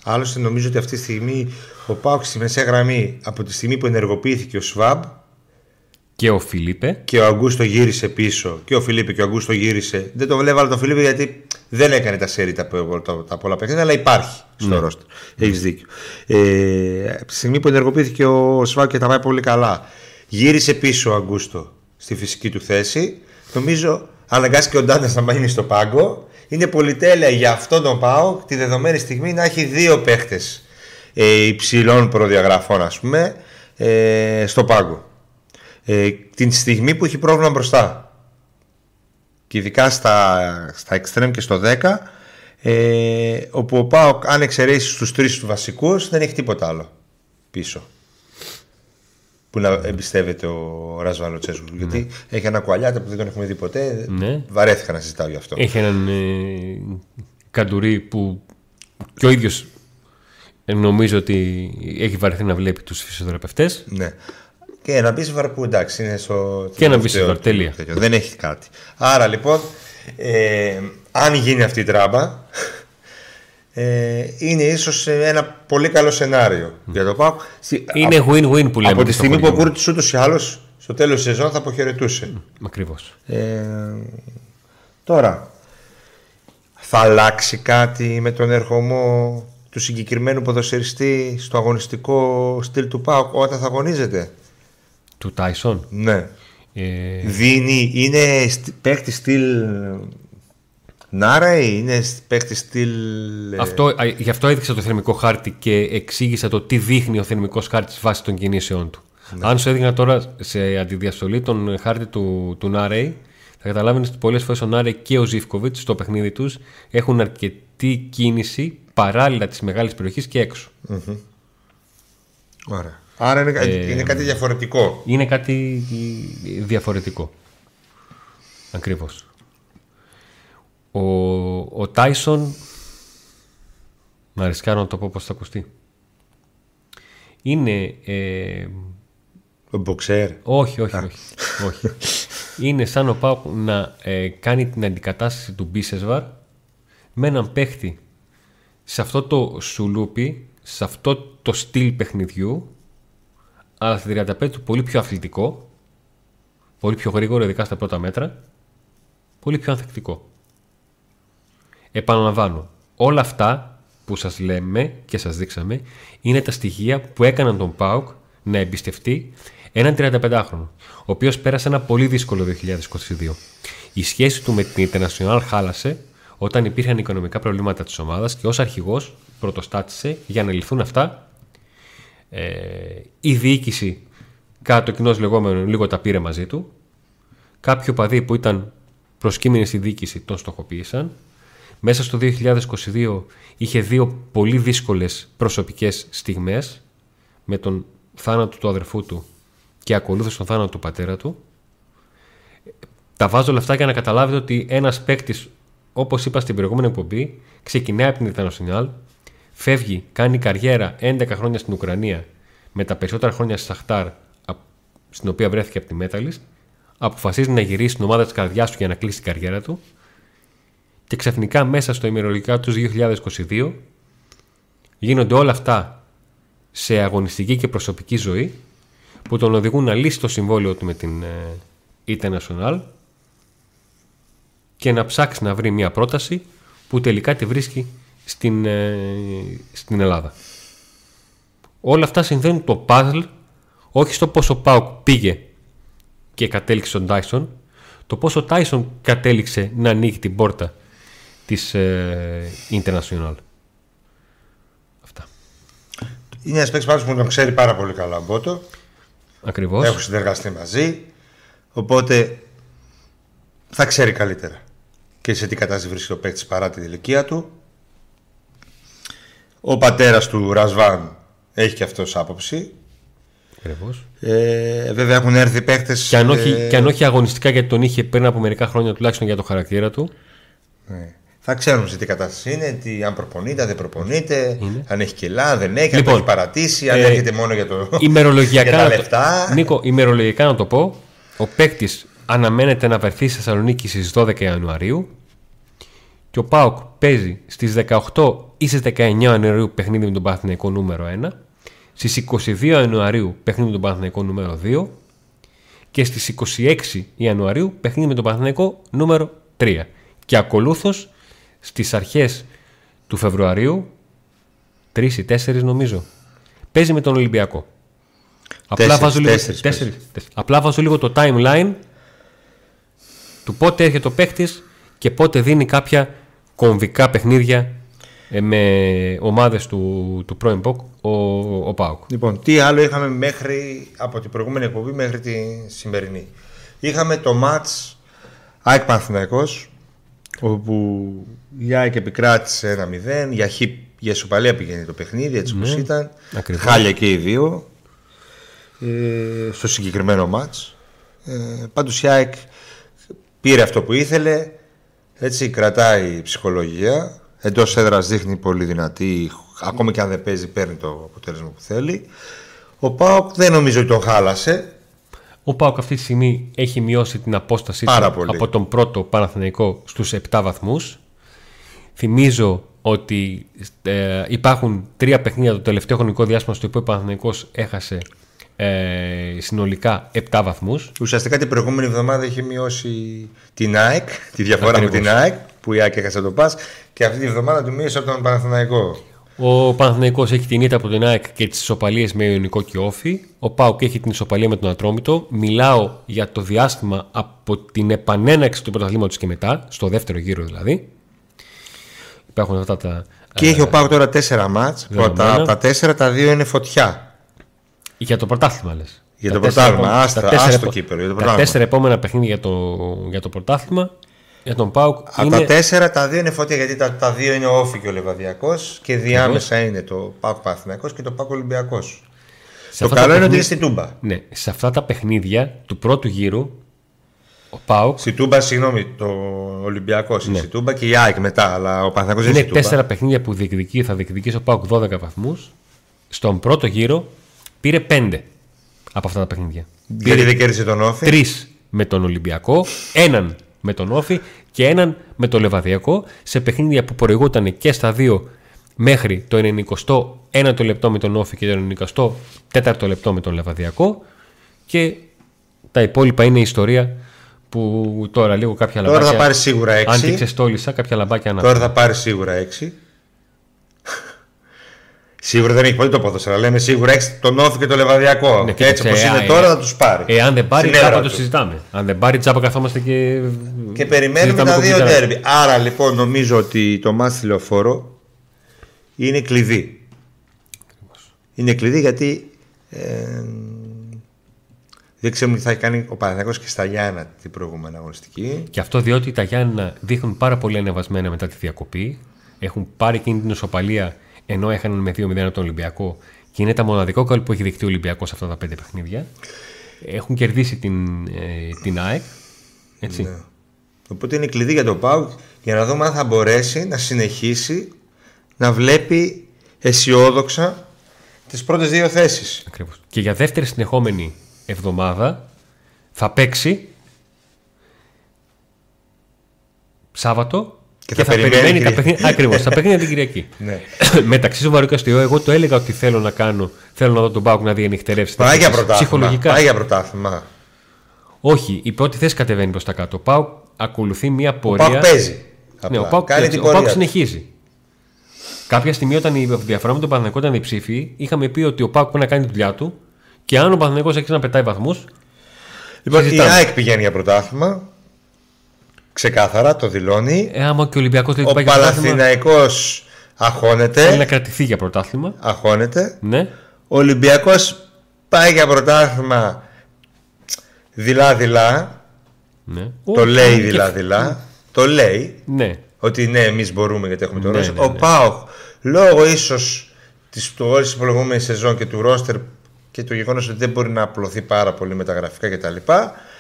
Άλλωστε νομίζω ότι αυτή τη στιγμή ο Πάουκ στη μεσαία γραμμή από τη στιγμή που ενεργοποιήθηκε ο Σβάμπ και ο Φιλίπε. Και ο Αγκούστο γύρισε πίσω. Και ο Φιλίπε και ο Αγκούστο γύρισε. Δεν το βλέπω τον Φιλίπε γιατί δεν έκανε τα σέρι τα, τα, τα πολλά παιχνίδια, αλλά υπάρχει στο ναι. ρόστερ. Έχεις δίκιο. Ε, από τη στιγμή που ενεργοποιήθηκε ο Σβάμπ και τα πάει πολύ καλά, γύρισε πίσω ο Αγκούστο στη φυσική του θέση. Νομίζω αναγκάστηκε ο Ντάντα να μείνει στο πάγκο. Είναι πολυτέλεια για αυτόν τον Πάο τη δεδομένη στιγμή να έχει δύο παίχτε ε, υψηλών προδιαγραφών, ας πούμε, ε, στο πάγκο. Ε, την στιγμή που έχει πρόβλημα μπροστά. Και ειδικά στα, στα extreme και στο 10, ε, όπου ο Πάοκ, αν εξαιρέσεις τους τρεις τους βασικούς, δεν έχει τίποτα άλλο πίσω που να εμπιστεύεται ο Ράσβαλο Τσέσου. Ναι. Γιατί έχει ένα κουαλιάτα που δεν τον έχουμε δει ποτέ. Ναι. Βαρέθηκα να συζητάω γι' αυτό. Έχει έναν ε, καντουρί που και ο ίδιος νομίζω ότι έχει βαρεθεί να βλέπει τους φυσιοθεραπευτές. Ναι. Και ένα μπίσβαρ που εντάξει είναι στο. Και ένα μπίσβαρ, τέλεια. Δεν έχει κάτι. Άρα λοιπόν, ε, αν γίνει αυτή η τράμπα, ε, είναι ίσως ένα πολύ καλό σενάριο mm. για το ΠΑΟΚ. Είναι win-win που λέμε. Από τη στιγμή που ο Κούρτης ούτως ή άλλως στο τέλος της σεζόν θα αποχαιρετούσε. Mm. Ακριβώς. Ε, τώρα, θα αλλάξει κάτι με τον ερχομό του συγκεκριμένου ποδοσφαιριστή στο αγωνιστικό στυλ του ΠΑΟΚ όταν θα αγωνίζεται; Του Τάισον. Ναι. Ε... Δίνει, είναι παίκτη στυλ Νάρα είναι παίχτη στυλ. Ε, αυτό, γι' αυτό έδειξα το θερμικό χάρτη και εξήγησα το τι δείχνει ο θερμικός χάρτης βάσει των κινήσεών του. Ναι. Αν σου έδειχνα τώρα σε αντιδιαστολή τον χάρτη του, του Νάρεϊ, θα καταλάβει ότι πολλές φορές ο Νάρεϊ και ο Ζήφκοβιτς στο παιχνίδι τους έχουν αρκετή κίνηση παράλληλα της μεγάλης περιοχής και έξω. Mm-hmm. Ωραία. Άρα είναι, ε, είναι κάτι διαφορετικό. Είναι κάτι διαφορετικό. Ακριβώς. Ο, ο Τάισον να ρισκάρω να το πω πώς θα ακουστεί είναι ε, ο μποξέρ. Όχι όχι, όχι, όχι. είναι σαν ο Πάουκ να ε, κάνει την αντικατάσταση του Μπίσεσβαρ με έναν παίχτη σε αυτό το σουλούπι σε αυτό το στυλ παιχνιδιού αλλά στη 35 του πολύ πιο αθλητικό πολύ πιο γρήγορο ειδικά στα πρώτα μέτρα πολύ πιο ανθεκτικό Επαναλαμβάνω, όλα αυτά που σας λέμε και σας δείξαμε είναι τα στοιχεία που έκαναν τον ΠΑΟΚ να εμπιστευτεί έναν 35χρονο, ο οποίος πέρασε ένα πολύ δύσκολο 2022. Η σχέση του με την International χάλασε όταν υπήρχαν οικονομικά προβλήματα της ομάδας και ως αρχηγός πρωτοστάτησε για να λυθούν αυτά. Ε, η διοίκηση κάτω κοινό λεγόμενο λίγο τα πήρε μαζί του. Κάποιοι οπαδοί που ήταν προσκύμενοι στη διοίκηση τον στοχοποίησαν μέσα στο 2022 είχε δύο πολύ δύσκολες προσωπικές στιγμές με τον θάνατο του αδερφού του και ακολούθως τον θάνατο του πατέρα του. Τα βάζω όλα αυτά για να καταλάβετε ότι ένας παίκτης όπως είπα στην προηγούμενη εκπομπή, ξεκινάει από την Ιντερνασιονάλ, φεύγει, κάνει καριέρα 11 χρόνια στην Ουκρανία, με τα περισσότερα χρόνια στη Σαχτάρ, στην οποία βρέθηκε από τη Μέταλιστ, αποφασίζει να γυρίσει στην ομάδα της καρδιάς του για να κλείσει την καριέρα του και ξαφνικά μέσα στο ημερολογικά τους 2022 γίνονται όλα αυτά σε αγωνιστική και προσωπική ζωή που τον οδηγούν να λύσει το συμβόλαιο του με την International και να ψάξει να βρει μια πρόταση που τελικά τη βρίσκει στην, ε, στην Ελλάδα. Όλα αυτά συνδέουν το puzzle όχι στο πόσο Πάουκ πήγε και κατέληξε στον Τάισον, το πόσο Τάισον κατέληξε να ανοίγει την πόρτα της ε, International. Αυτά. Είναι ένας παίκτης που τον ξέρει πάρα πολύ καλά ο Μπότο. Ακριβώς. Έχουν συνεργαστεί μαζί. Οπότε θα ξέρει καλύτερα και σε τι κατάσταση βρίσκεται ο παίκτης παρά την ηλικία του. Ο πατέρας του Ρασβάν έχει και αυτός άποψη. Ε, βέβαια έχουν έρθει παίχτε. Και, αν όχι, ε... και αν όχι αγωνιστικά γιατί τον είχε πριν από μερικά χρόνια τουλάχιστον για το χαρακτήρα του. Ναι. Θα ξέρουν σε τι κατάσταση είναι, τι, αν προπονείται, αν δεν προπονείται, αν έχει κιλά, δεν έχει, λοιπόν, αν έχει παρατήσει, αν ε, έρχεται μόνο για, το, ημερολογιακά για τα λεφτά. Το, Νίκο, ημερολογιακά να το πω, ο παίκτης αναμένεται να βρεθεί στη Θεσσαλονίκη στις 12 Ιανουαρίου και ο Πάοκ παίζει στις 18 ή στις 19 Ιανουαρίου παιχνίδι με τον Παναθηναϊκό νούμερο 1 Στις 22 Ιανουαρίου παιχνίδι με τον Παναθηναϊκό νούμερο 2 και στις 26 Ιανουαρίου παιχνίδι με τον Παναθηναϊκό νούμερο 3. Και ακολούθως στις αρχές του Φεβρουαρίου, 3 ή 4 νομίζω, παίζει με τον Ολυμπιακό. Απλά, βάζω λίγο, Απλά βάζω λίγο το timeline του πότε έρχεται ο παίχτης και πότε δίνει κάποια κομβικά παιχνίδια ε, με ομάδες του, του πρώην ΠΟΚ ο, ο ΠΑΟΚ. Λοιπόν, τι άλλο είχαμε μέχρι από την προηγούμενη εκπομπή μέχρι τη σημερινή. Είχαμε το μάτς ΑΕΚ Παναθηναϊκός όπου η ΑΕΚ επικράτησε 1-0 για, χ, για ισοπαλία πηγαίνει το παιχνίδι έτσι όπως ναι, ήταν ακριβώς. χάλια και οι δύο ε, στο συγκεκριμένο μάτς ε, πάντως η ΑΕΚ πήρε αυτό που ήθελε έτσι κρατάει η ψυχολογία εντός έδρας δείχνει πολύ δυνατή. Ακόμη και αν δεν παίζει, παίρνει το αποτέλεσμα που θέλει. Ο Πάοκ δεν νομίζω ότι τον χάλασε. Ο Πάοκ αυτή τη στιγμή έχει μειώσει την απόσταση από τον πρώτο Παναθηναϊκό στους 7 βαθμούς. Θυμίζω ότι ε, υπάρχουν τρία παιχνίδια το τελευταίο χρονικό διάστημα στο οποίο ο Παναθηναϊκός έχασε ε, συνολικά 7 βαθμούς. Ουσιαστικά την προηγούμενη εβδομάδα έχει μειώσει την ΑΕΚ, τη διαφορά με την ΑΕΚ που η ΑΕΚ έχασε το ΠΑΣ και αυτή τη βδομάδα του μείωσε από τον Παναθηναϊκό. Ο Παναθηναϊκός έχει την ήττα από τον ΑΕΚ και τις ισοπαλίες με Ιωνικό και Όφη. Ο ΠΑΟΚ έχει την ισοπαλία με τον Ατρόμητο. Μιλάω για το διάστημα από την επανέναξη του πρωταθλήματος και μετά, στο δεύτερο γύρο δηλαδή. Υπάρχουν αυτά τα. Και έχει ο ΠΑΟΚ τώρα τέσσερα μάτς. Τα, τα τέσσερα τα δύο είναι φωτιά. Για το πρωτάθλημα λες. Για το πρωτάθλημα, άστα, το κύπελο. Τα τέσσερα επόμενα παιχνίδια για το, για το πρωτάθλημα για τον Πάουκ. Από είναι... τα τέσσερα, τα δύο είναι φωτιά γιατί τα, τα δύο είναι ο Όφη και ο Λεβαδιακός και διάμεσα είναι το Πάουκ Παθηνακό και το Πάουκ Ολυμπιακός. Το καλό είναι ότι είναι στη Τούμπα. Ναι, σε αυτά τα παιχνίδια του πρώτου γύρου ο Πάουκ. Στη Τούμπα, συγγνώμη, το Ολυμπιακός είναι ναι. στη Τούμπα και η ΑΕΚ μετά, αλλά ο Παθηνακό είναι, είναι στη Τούμπα. τέσσερα παιχνίδια που διεκδικεί, θα διεκδικήσει ο Πάουκ 12 βαθμούς. Στον πρώτο γύρο πήρε πέντε από αυτά τα παιχνίδια. Γιατί δεν κέρδισε τον Όφη; Τρεις με τον Ολυμπιακό, έναν με τον Όφη και έναν με το Λεβαδιακό σε παιχνίδια που προηγούταν και στα δύο μέχρι το 91ο λεπτό με τον Όφη και το 94ο λεπτό με τον Λεβαδιακό και τα υπόλοιπα είναι ιστορία που τώρα λίγο κάποια λαμπάκια... Τώρα θα πάρει σίγουρα 6. Αν τη ξεστόλισα κάποια λαμπάκια να Τώρα θα πάρει σίγουρα 6. Σίγουρα δεν έχει πολύ το ποδόσφαιρο. Λέμε σίγουρα έχει τον Όφη και το Λεβαδιακό. Ναι, και έτσι όπως είναι ε, τώρα θα τους πάρει. Εάν δεν πάρει, τσάπα το συζητάμε. Αν δεν πάρει, τσάπα καθόμαστε και. Και περιμένουμε τα δύο τέρμι. Άρα λοιπόν νομίζω ότι το μάθη λεωφόρο είναι κλειδί. Είναι κλειδί γιατί ε, δεν ξέρουμε τι θα έχει κάνει ο Παναθηναϊκός και στα Γιάννα την προηγούμενη αγωνιστική. Και αυτό διότι τα Γιάννα δείχνουν πάρα πολύ ανεβασμένα μετά τη διακοπή. Έχουν πάρει εκείνη την ισοπαλία ενώ έχαναν με 2-0 τον Ολυμπιακό και είναι τα μοναδικό καλή που έχει δεχτεί ο Ολυμπιακός σε αυτά τα πέντε παιχνίδια. Έχουν κερδίσει την, ε, την ΑΕΚ. Έτσι. Ναι. Οπότε είναι κλειδί για τον Πάουκ για να δούμε αν θα μπορέσει να συνεχίσει να βλέπει αισιόδοξα τις πρώτες δύο θέσεις. Ακριβώς. Και για δεύτερη συνεχόμενη εβδομάδα θα παίξει Σάββατο Και και, θα θα, περιμένει περιμένει τα Κυριακή. παιχνίδια. Ακριβώς, τα παιχνίδια την Κυριακή. Ναι. Μεταξύ σοβαρού και αστείου, εγώ το έλεγα ότι θέλω να κάνω. Θέλω να δω τον Πάουκ να διανυχτερεύσει. Πάει για θέσεις. πρωτάθλημα. Ψυχολογικά. Πάει για πρωτάθλημα. Όχι, η πρώτη θέση κατεβαίνει προς τα κάτω. Ο Πάουκ ακολουθεί μια Ο πορεία. Πάουκ παίζει. Ναι, Απλά. ο Πάουκ, Κάνει ο την Πάουκ πορεία. του. συνεχίζει. Κάποια στιγμή, όταν η διαφορά με τον Παναγενικό ήταν διψήφιοι, είχαμε πει ότι ο Πάουκ πρέπει να κάνει τη δουλειά του και αν ο Παναγενικό έχει να πετάει βαθμούς, Λοιπόν, η συζητάμε. ΑΕΚ πηγαίνει για πρωτάθλημα. Ξεκάθαρα το δηλώνει. ε, άμα και ο Ολυμπιακός δεν Ο πάει για πρωτάθλημα, Παλαθηναϊκός θέλει να αχώνεται. κρατηθεί για πρωτάθλημα. Αχώνεται. Ναι. Ο Ολυμπιακός πάει για πρωτάθλημα δειλά-δειλά. ναι. Το Όχι, λέει και- δειλά-δειλά. Το λέει Ναι. ότι ναι, εμείς μπορούμε γιατί έχουμε το Ναι, ρόστερ. ναι, Ο ναι. ΠΑΟΚ, λόγω ίσως της, του όλης της προηγούμενης σεζόν και του ρόστερ και το γεγονός ότι δεν μπορεί να απλωθεί πάρα πολύ με τα γραφικά κτλ.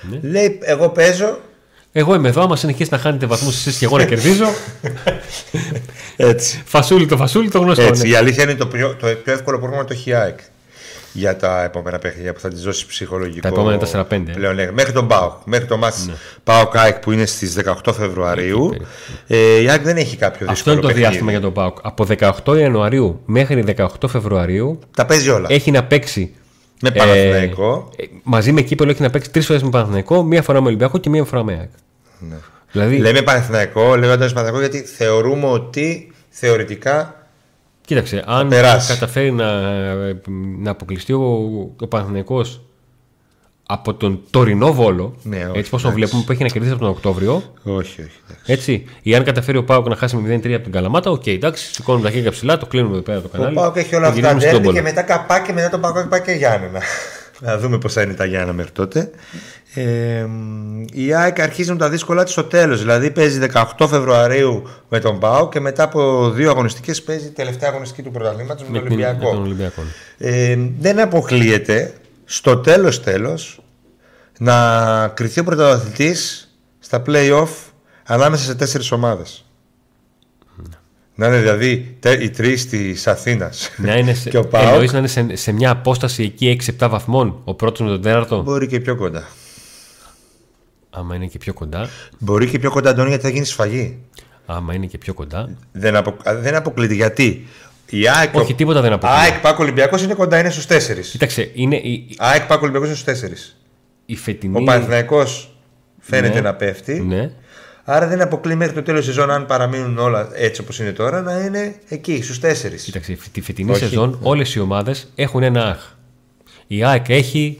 Ναι. Λέει, εγώ παίζω Εγώ είμαι εδώ. Άμα συνεχίσει να χάνετε βαθμούς εσείς και εγώ να κερδίζω. έτσι. φασούλι το φασούλι το γνωστό. Έτσι, ναι. η αλήθεια είναι το πιο, το πιο εύκολο πρόγραμμα το έχει η ΑΕΚ για τα επόμενα παιχνίδια που θα τη δώσει ψυχολογικό. Τα επόμενα 4-5. Πλέον, ναι. Μέχρι τον ΠΑΟΚ. Μέχρι το μάτς Ναι. ΠΑΟΚ ΑΕΚ που είναι στις 18 Φεβρουαρίου. Εκεί Ε, η ΑΕΚ δεν έχει κάποιο Αυτό δύσκολο είναι το παιχνίδι. διάστημα για τον Πάουκ. Από 18 Ιανουαρίου μέχρι 18 Φεβρουαρίου Τα παίζει όλα. έχει να παίξει. Με Παναθηναϊκό. ε, μαζί με κύπελο έχει να παίξει τρεις φορές με Παναθηναϊκό, μία φορά με Ολυμπιακό και μία φορά με ΑΕΚ. Ναι. Δηλαδή, Λέμε Παναθηναϊκό, λέμε Αντώνης Παναθηναϊκό γιατί θεωρούμε ότι θεωρητικά κοίταξε, αν περάσει. καταφέρει να, να αποκλειστεί ο, ο Παναθηναϊκός από τον τωρινό βόλο, Ναι, όχι, έτσι πώ τον εντάξει. βλέπουμε που έχει να κερδίσει από τον Οκτώβριο, όχι, όχι. εντάξει. έτσι, ή αν καταφέρει ο Πάουκ να χάσει με 0-3 από την Καλαμάτα, οκ, εντάξει, σηκώνουμε τα χέρια ψηλά, το κλείνουμε εδώ πέρα το Ο κανάλι. Πάοκ έχει όλα και αυτά τα γυρίζουμε στον ντέρμπι και πόλο. μετά καπά και μετά το Πάοκ πάει και Γιάννενα. Να δούμε πώς θα είναι τα Γιάννα μέχρι τότε. Ε, η ΑΕΚ αρχίζει με τα δύσκολα της στο τέλος. Δηλαδή παίζει 18 Φεβρουαρίου με τον Πάο και μετά από δύο αγωνιστικές παίζει η τελευταία αγωνιστική του πρωταθλήματος με, Με τον την- με Ολυμπιακό. τον Ολυμπιακό. Ε, δεν αποκλείεται στο τέλος τέλος να κριθεί ο πρωταθλητής στα play-off ανάμεσα σε τέσσερις ομάδες. Να είναι δηλαδή τε- οι τρεις της Αθήνας Να είναι σε, και ο ΠΑΟΚ εννοείς να είναι σε, σε μια απόσταση εκεί 6-7 βαθμών ο πρώτος με τον τέταρτο; μπορεί και πιο κοντά. Άμα είναι και πιο κοντά. Μπορεί και πιο κοντά Αντώνη γιατί θα γίνει σφαγή. Άμα είναι και πιο κοντά. Δεν, απο, δεν αποκλείεται γιατί η ΑΕΚ, Όχι, τίποτα δεν αποκλείεται. ΑΕΚ Πάκο Ολυμπιακός είναι κοντά, είναι στους τέσσερις. Κοίταξε, είναι η, ΑΕΚ Πάκο Ολυμπιακός είναι στους τέσσερις. η φετινή. Ο Παναθηναϊκός φαίνεται Ναι. να πέφτει. Ναι. Άρα δεν αποκλεί μέχρι το τέλος της σεζόν, αν παραμείνουν όλα έτσι όπως είναι τώρα, να είναι εκεί, στους τέσσερις. Κοίταξε, τη φετινή Όχι. σεζόν όλες οι ομάδες έχουν ένα αχ. Η ΑΕΚ έχει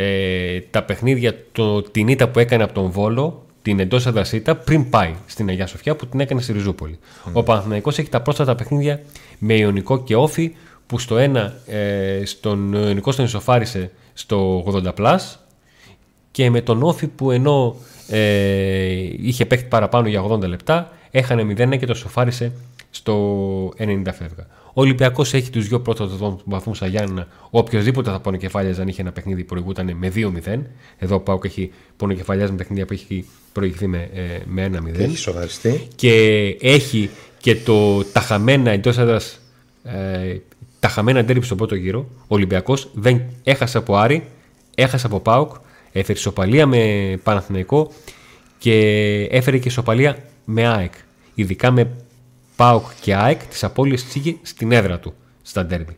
ε, τα παιχνίδια, το, την ήττα που έκανε από τον Βόλο, την εντός έδρασίτα, πριν πάει στην Αγία Σοφιά που την έκανε στη Ριζούπολη. Ο Παναθηναϊκός έχει τα πρόσφατα παιχνίδια με Ιωνικό και Όφη που στο ένα ε, στον Ιωνικό τον ισοφάρισε στο 80 πλάς και με τον Όφη που ενώ ε, είχε παίχτη παραπάνω για 80 λεπτά έχανε 0 και το σοφάρισε στο 90 φεύγα. Ο Ολυμπιακός έχει τους δύο πρώτου βαθμούς στα Γιάννα. Οποιοδήποτε θα πονοκεφάλιαζε αν είχε ένα παιχνίδι προηγούταν με 2-0. Εδώ ο Πάουκ έχει πονοκεφαλιάζει με παιχνίδια που έχει προηγηθεί με, ε, με 1-0 Έχει σοβαριστεί. και έχει και το, τα χαμένα εντός έδρας. Ε, τα χαμένα ντέρμπι στον πρώτο γύρο. Ο Ολυμπιακός δεν έχασε από Άρη, έχασε από Πάουκ, έφερε ισοπαλία με Παναθηναϊκό και έφερε και ισοπαλία με ΑΕΚ. Ειδικά με Πάουκ και ΑΕΚ, τις απώλειες τι είχε στην έδρα του στα ντέρμπι.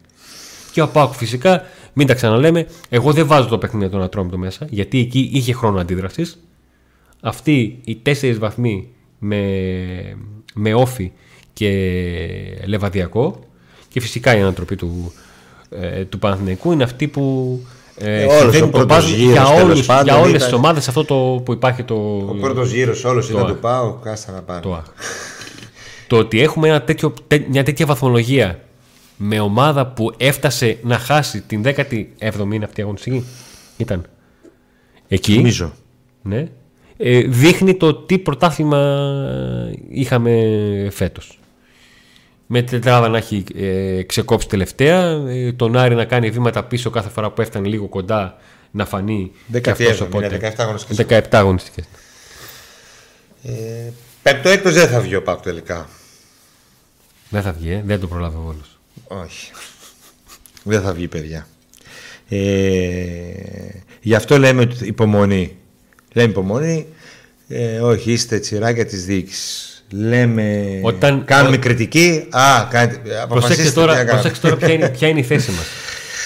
Και ο Πάουκ φυσικά, μην τα ξαναλέμε, εγώ δεν βάζω το παιχνίδι των Ατρόμητο μέσα, γιατί εκεί είχε χρόνο αντίδρασης. Αυτοί οι τέσσερις βαθμοί με, με όφη και λεβαδιακό και φυσικά η ανατροπή του, ε, του Παναθηναϊκού είναι αυτή που ε, Ε, όλος συμβαίνει ο το πρώτος πάζο γύρος, για, τέλος όλους, πάντων, για όλες ήταν- τις ομάδες αυτό το, που υπάρχει το, Ο πρώτος γύρος όλος ήταν αχ. του Πάου, κάστα να πάρει. το, αχ. Το ότι έχουμε ένα τέτοιο, τε- μια τέτοια βαθμολογία με ομάδα που έφτασε να χάσει την 17η είναι αυτή η αγωνιστική ήταν εκεί Νομίζω. ναι. Ε, δείχνει το τι πρωτάθλημα είχαμε φέτος. Με τετράδα να έχει ε, ξεκόψει τελευταία, ε, τον Άρη να κάνει βήματα πίσω κάθε φορά που έφτανε λίγο κοντά να φανεί και 17η, αυτός είναι 17 αγωνιστικές. 17 αγωνιστικές. Ε, πέμπτο έκτος δεν θα βγει ο Πάκ τελικά. Δεν θα βγει, ε; δεν το προλάβει ο Βόλος. Όχι. δεν θα βγει, παιδιά. Ε, γι' αυτό λέμε ότι υπομονή. Λέμε υπομονή. Ε, όχι, είστε τσιράκια της διοίκησης. Λέμε, Όταν- κάνουμε ο- κριτική. Α, κάνετε, Προσέξτε αποφασίστε τι τώρα, να κάνετε. προσέξτε τώρα ποια, είναι, ποια είναι η θέση μας.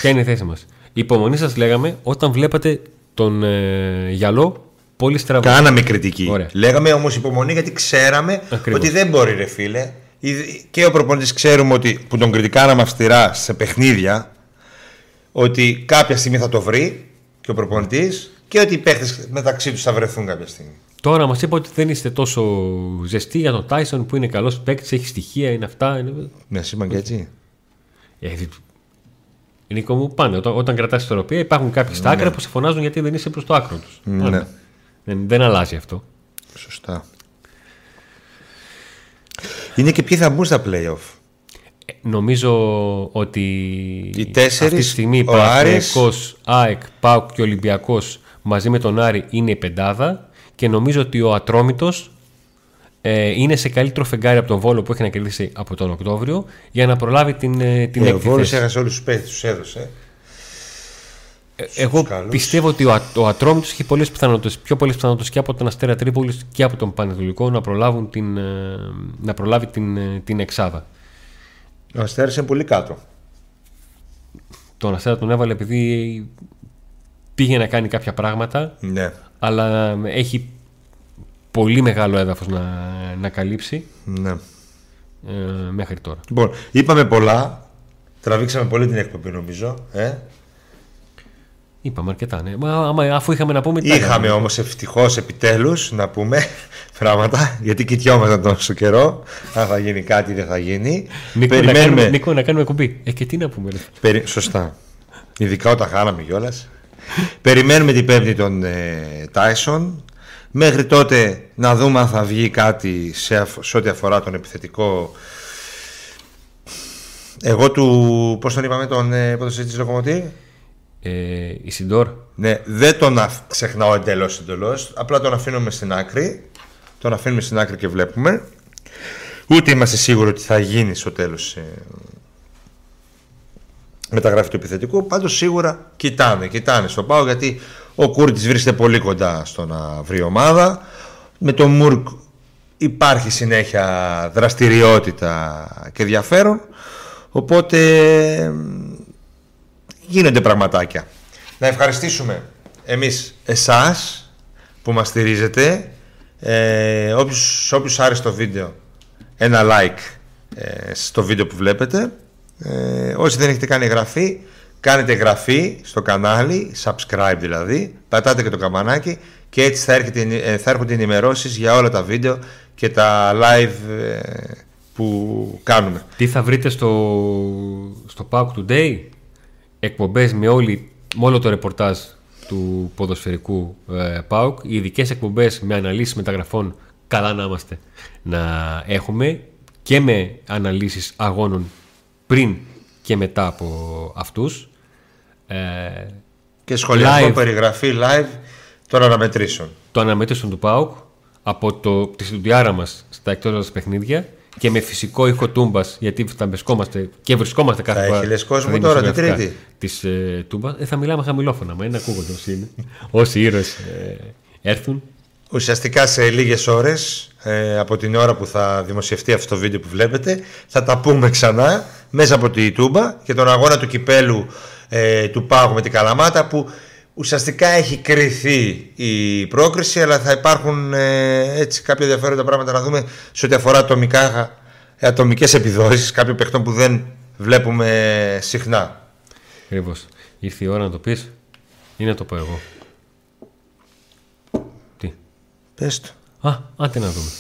Ποια είναι η θέση μας. Η υπομονή σας λέγαμε όταν βλέπατε τον ε, γυαλό πολύ στραβό. Κάναμε κριτική. Ωραία. Λέγαμε όμως υπομονή γιατί ξέραμε Ακριβώς. ότι δεν μπορεί, ρε φίλε. Ήδη- Και ο προπονητής ξέρουμε ότι που τον κριτικάραμε αυστηρά σε παιχνίδια ότι κάποια στιγμή θα το βρει και ο προπονητής και ότι οι παίχτε μεταξύ τους θα βρεθούν κάποια στιγμή. Τώρα μας είπε ότι δεν είστε τόσο ζεστοί για τον Τάισον που είναι καλός παίκτης, έχει στοιχεία, είναι αυτά. Είναι... Ναι, σήμα και έτσι. Ε, Νίκο μου, πάνε. Όταν, όταν κρατάς ισορροπία υπάρχουν κάποιοι στα άκρα που σε φωνάζουν γιατί δεν είσαι προς το άκρο τους. Ναι. Πάνε. Δεν, δεν αλλάζει αυτό. Σωστά. Είναι και ποιοι θα μπουν στα playoff. Ε, Νομίζω ότι Οι τέσσερις, αυτή τη στιγμή ο Παναθηναϊκός, ΑΕΚ, ΠΑΟΚ και Ολυμπιακός μαζί με τον Άρη είναι η πεντάδα και νομίζω ότι ο Ατρόμητος ε, είναι σε καλύτερο φεγγάρι από τον Βόλο που έχει να κερδίσει από τον Οκτώβριο για να προλάβει την, ε, την Ε, ο έκτη Βόλος θέση. έχασε όλους τους παίχτες, τους έδωσε. Ε, Εγώ καλούς. πιστεύω ότι ο, Α- ο Ατρόμητος έχει πολλές πιθανότητες, πιο πολλές πιθανότητες και από τον Αστέρα Τρίπολης και από τον Πανετολικό να, προλάβουν την, ε, να προλάβει την, ε, την εξάδα. Ο Αστέρας είναι πολύ κάτω. Τον Αστέρα τον έβαλε επειδή πήγε να κάνει κάποια πράγματα Ναι. αλλά έχει πολύ μεγάλο έδαφος να, να καλύψει ναι. ε, μέχρι τώρα. Λοιπόν, είπαμε πολλά. Τραβήξαμε πολύ την εκπομπή νομίζω. Ε; Είπαμε αρκετά, ναι. Μα, άμα, αφού είχαμε να πούμε... τα Είχαμε έκαναμε. όμως ευτυχώς επιτέλους να πούμε πράγματα γιατί κοιτιόμασταν τόσο καιρό. Αν θα γίνει κάτι ή δεν θα γίνει. Νίκο, να Περιμένουμε. κάνουμε, Νίκο, να κάνουμε κουμπί. Ε, και τι να πούμε. ρε. Περι- Σωστά. Ειδικά όταν χάναμε κιόλας. Περιμένουμε την πέμπτη τον ε, Τάισον. Μέχρι τότε να δούμε αν θα βγει κάτι σε, αφ- σε ό,τι αφορά τον επιθετικό. Εγώ του. Πώς τον είπαμε, τον ε, ποδοσφαιριστή της Λοκομοτή. Ε, η Σιντόρ. Ναι, δεν τον αφ- ξεχνάω εντελώς εντελώς. Απλά τον αφήνουμε στην άκρη. Τον αφήνουμε στην άκρη και βλέπουμε. Ούτε είμαστε σίγουροι ότι θα γίνει στο τέλος ε, μεταγραφή του επιθετικού. Πάντως σίγουρα κοιτάνε, κοιτάνε στο πάω γιατί ο Κούρτης βρίσκεται πολύ κοντά στο να βρει ομάδα. Με τον Μουρκ υπάρχει συνέχεια δραστηριότητα και ενδιαφέρον. Οπότε γίνονται πραγματάκια. Να ευχαριστήσουμε εμείς εσάς που μας στηρίζετε. Ε, όποιους, σε όποιους άρεσε το βίντεο, ένα like ε, στο βίντεο που βλέπετε. Ε, όσοι δεν έχετε κάνει εγγραφή, κάνετε εγγραφή στο κανάλι, subscribe δηλαδή, πατάτε και το καμπανάκι και έτσι θα, έρχεται, ε, θα έρχονται ενημερώσεις για όλα τα βίντεο και τα live ε, που κάνουμε. Τι θα βρείτε στο, στο PAOK Today; Εκπομπές με, όλη, με όλο το ρεπορτάζ του ποδοσφαιρικού ε, ΠΑΟΚ. Οι ειδικές εκπομπές με αναλύσεις μεταγραφών καλά να είμαστε να έχουμε και με αναλύσεις αγώνων πριν και μετά από αυτούς. Ε, Και σχολιασμό, Live. περιγραφή live των αναμετρήσεων. το αναμέτρησαν του ΠΑΟΚ από το, της στουδιάρα μας στα εκτός μας παιχνίδια και με φυσικό ήχο τούμπας γιατί θα βρισκόμαστε και βρισκόμαστε κάθε Θα φορά έχει λες κόσμο στα τώρα, την δημοσιογραφικά Τρίτη. της ε, τούμπας. Ε, θα μιλάμε χαμηλόφωνα μα είναι ακούγονται όσοι είναι. Όσοι ήρωες ε, έρθουν. Ουσιαστικά σε λίγες ώρες ε, από την ώρα που θα δημοσιευτεί αυτό το βίντεο που βλέπετε θα τα πούμε ξανά μέσα από τη YouTube και τον αγώνα του κυπέλου ε, του Πάγου με την Καλαμάτα που ουσιαστικά έχει κρυθεί η πρόκριση αλλά θα υπάρχουν ε, έτσι κάποια ενδιαφέροντα πράγματα να δούμε σε ό,τι αφορά ατομικά, ε, ατομικές επιδόσεις κάποιων παιχτών που δεν βλέπουμε συχνά. Ακριβώς. ήρθε η ώρα να το πεις ή να το πω εγώ τι; Πες το. α, άντε να δούμε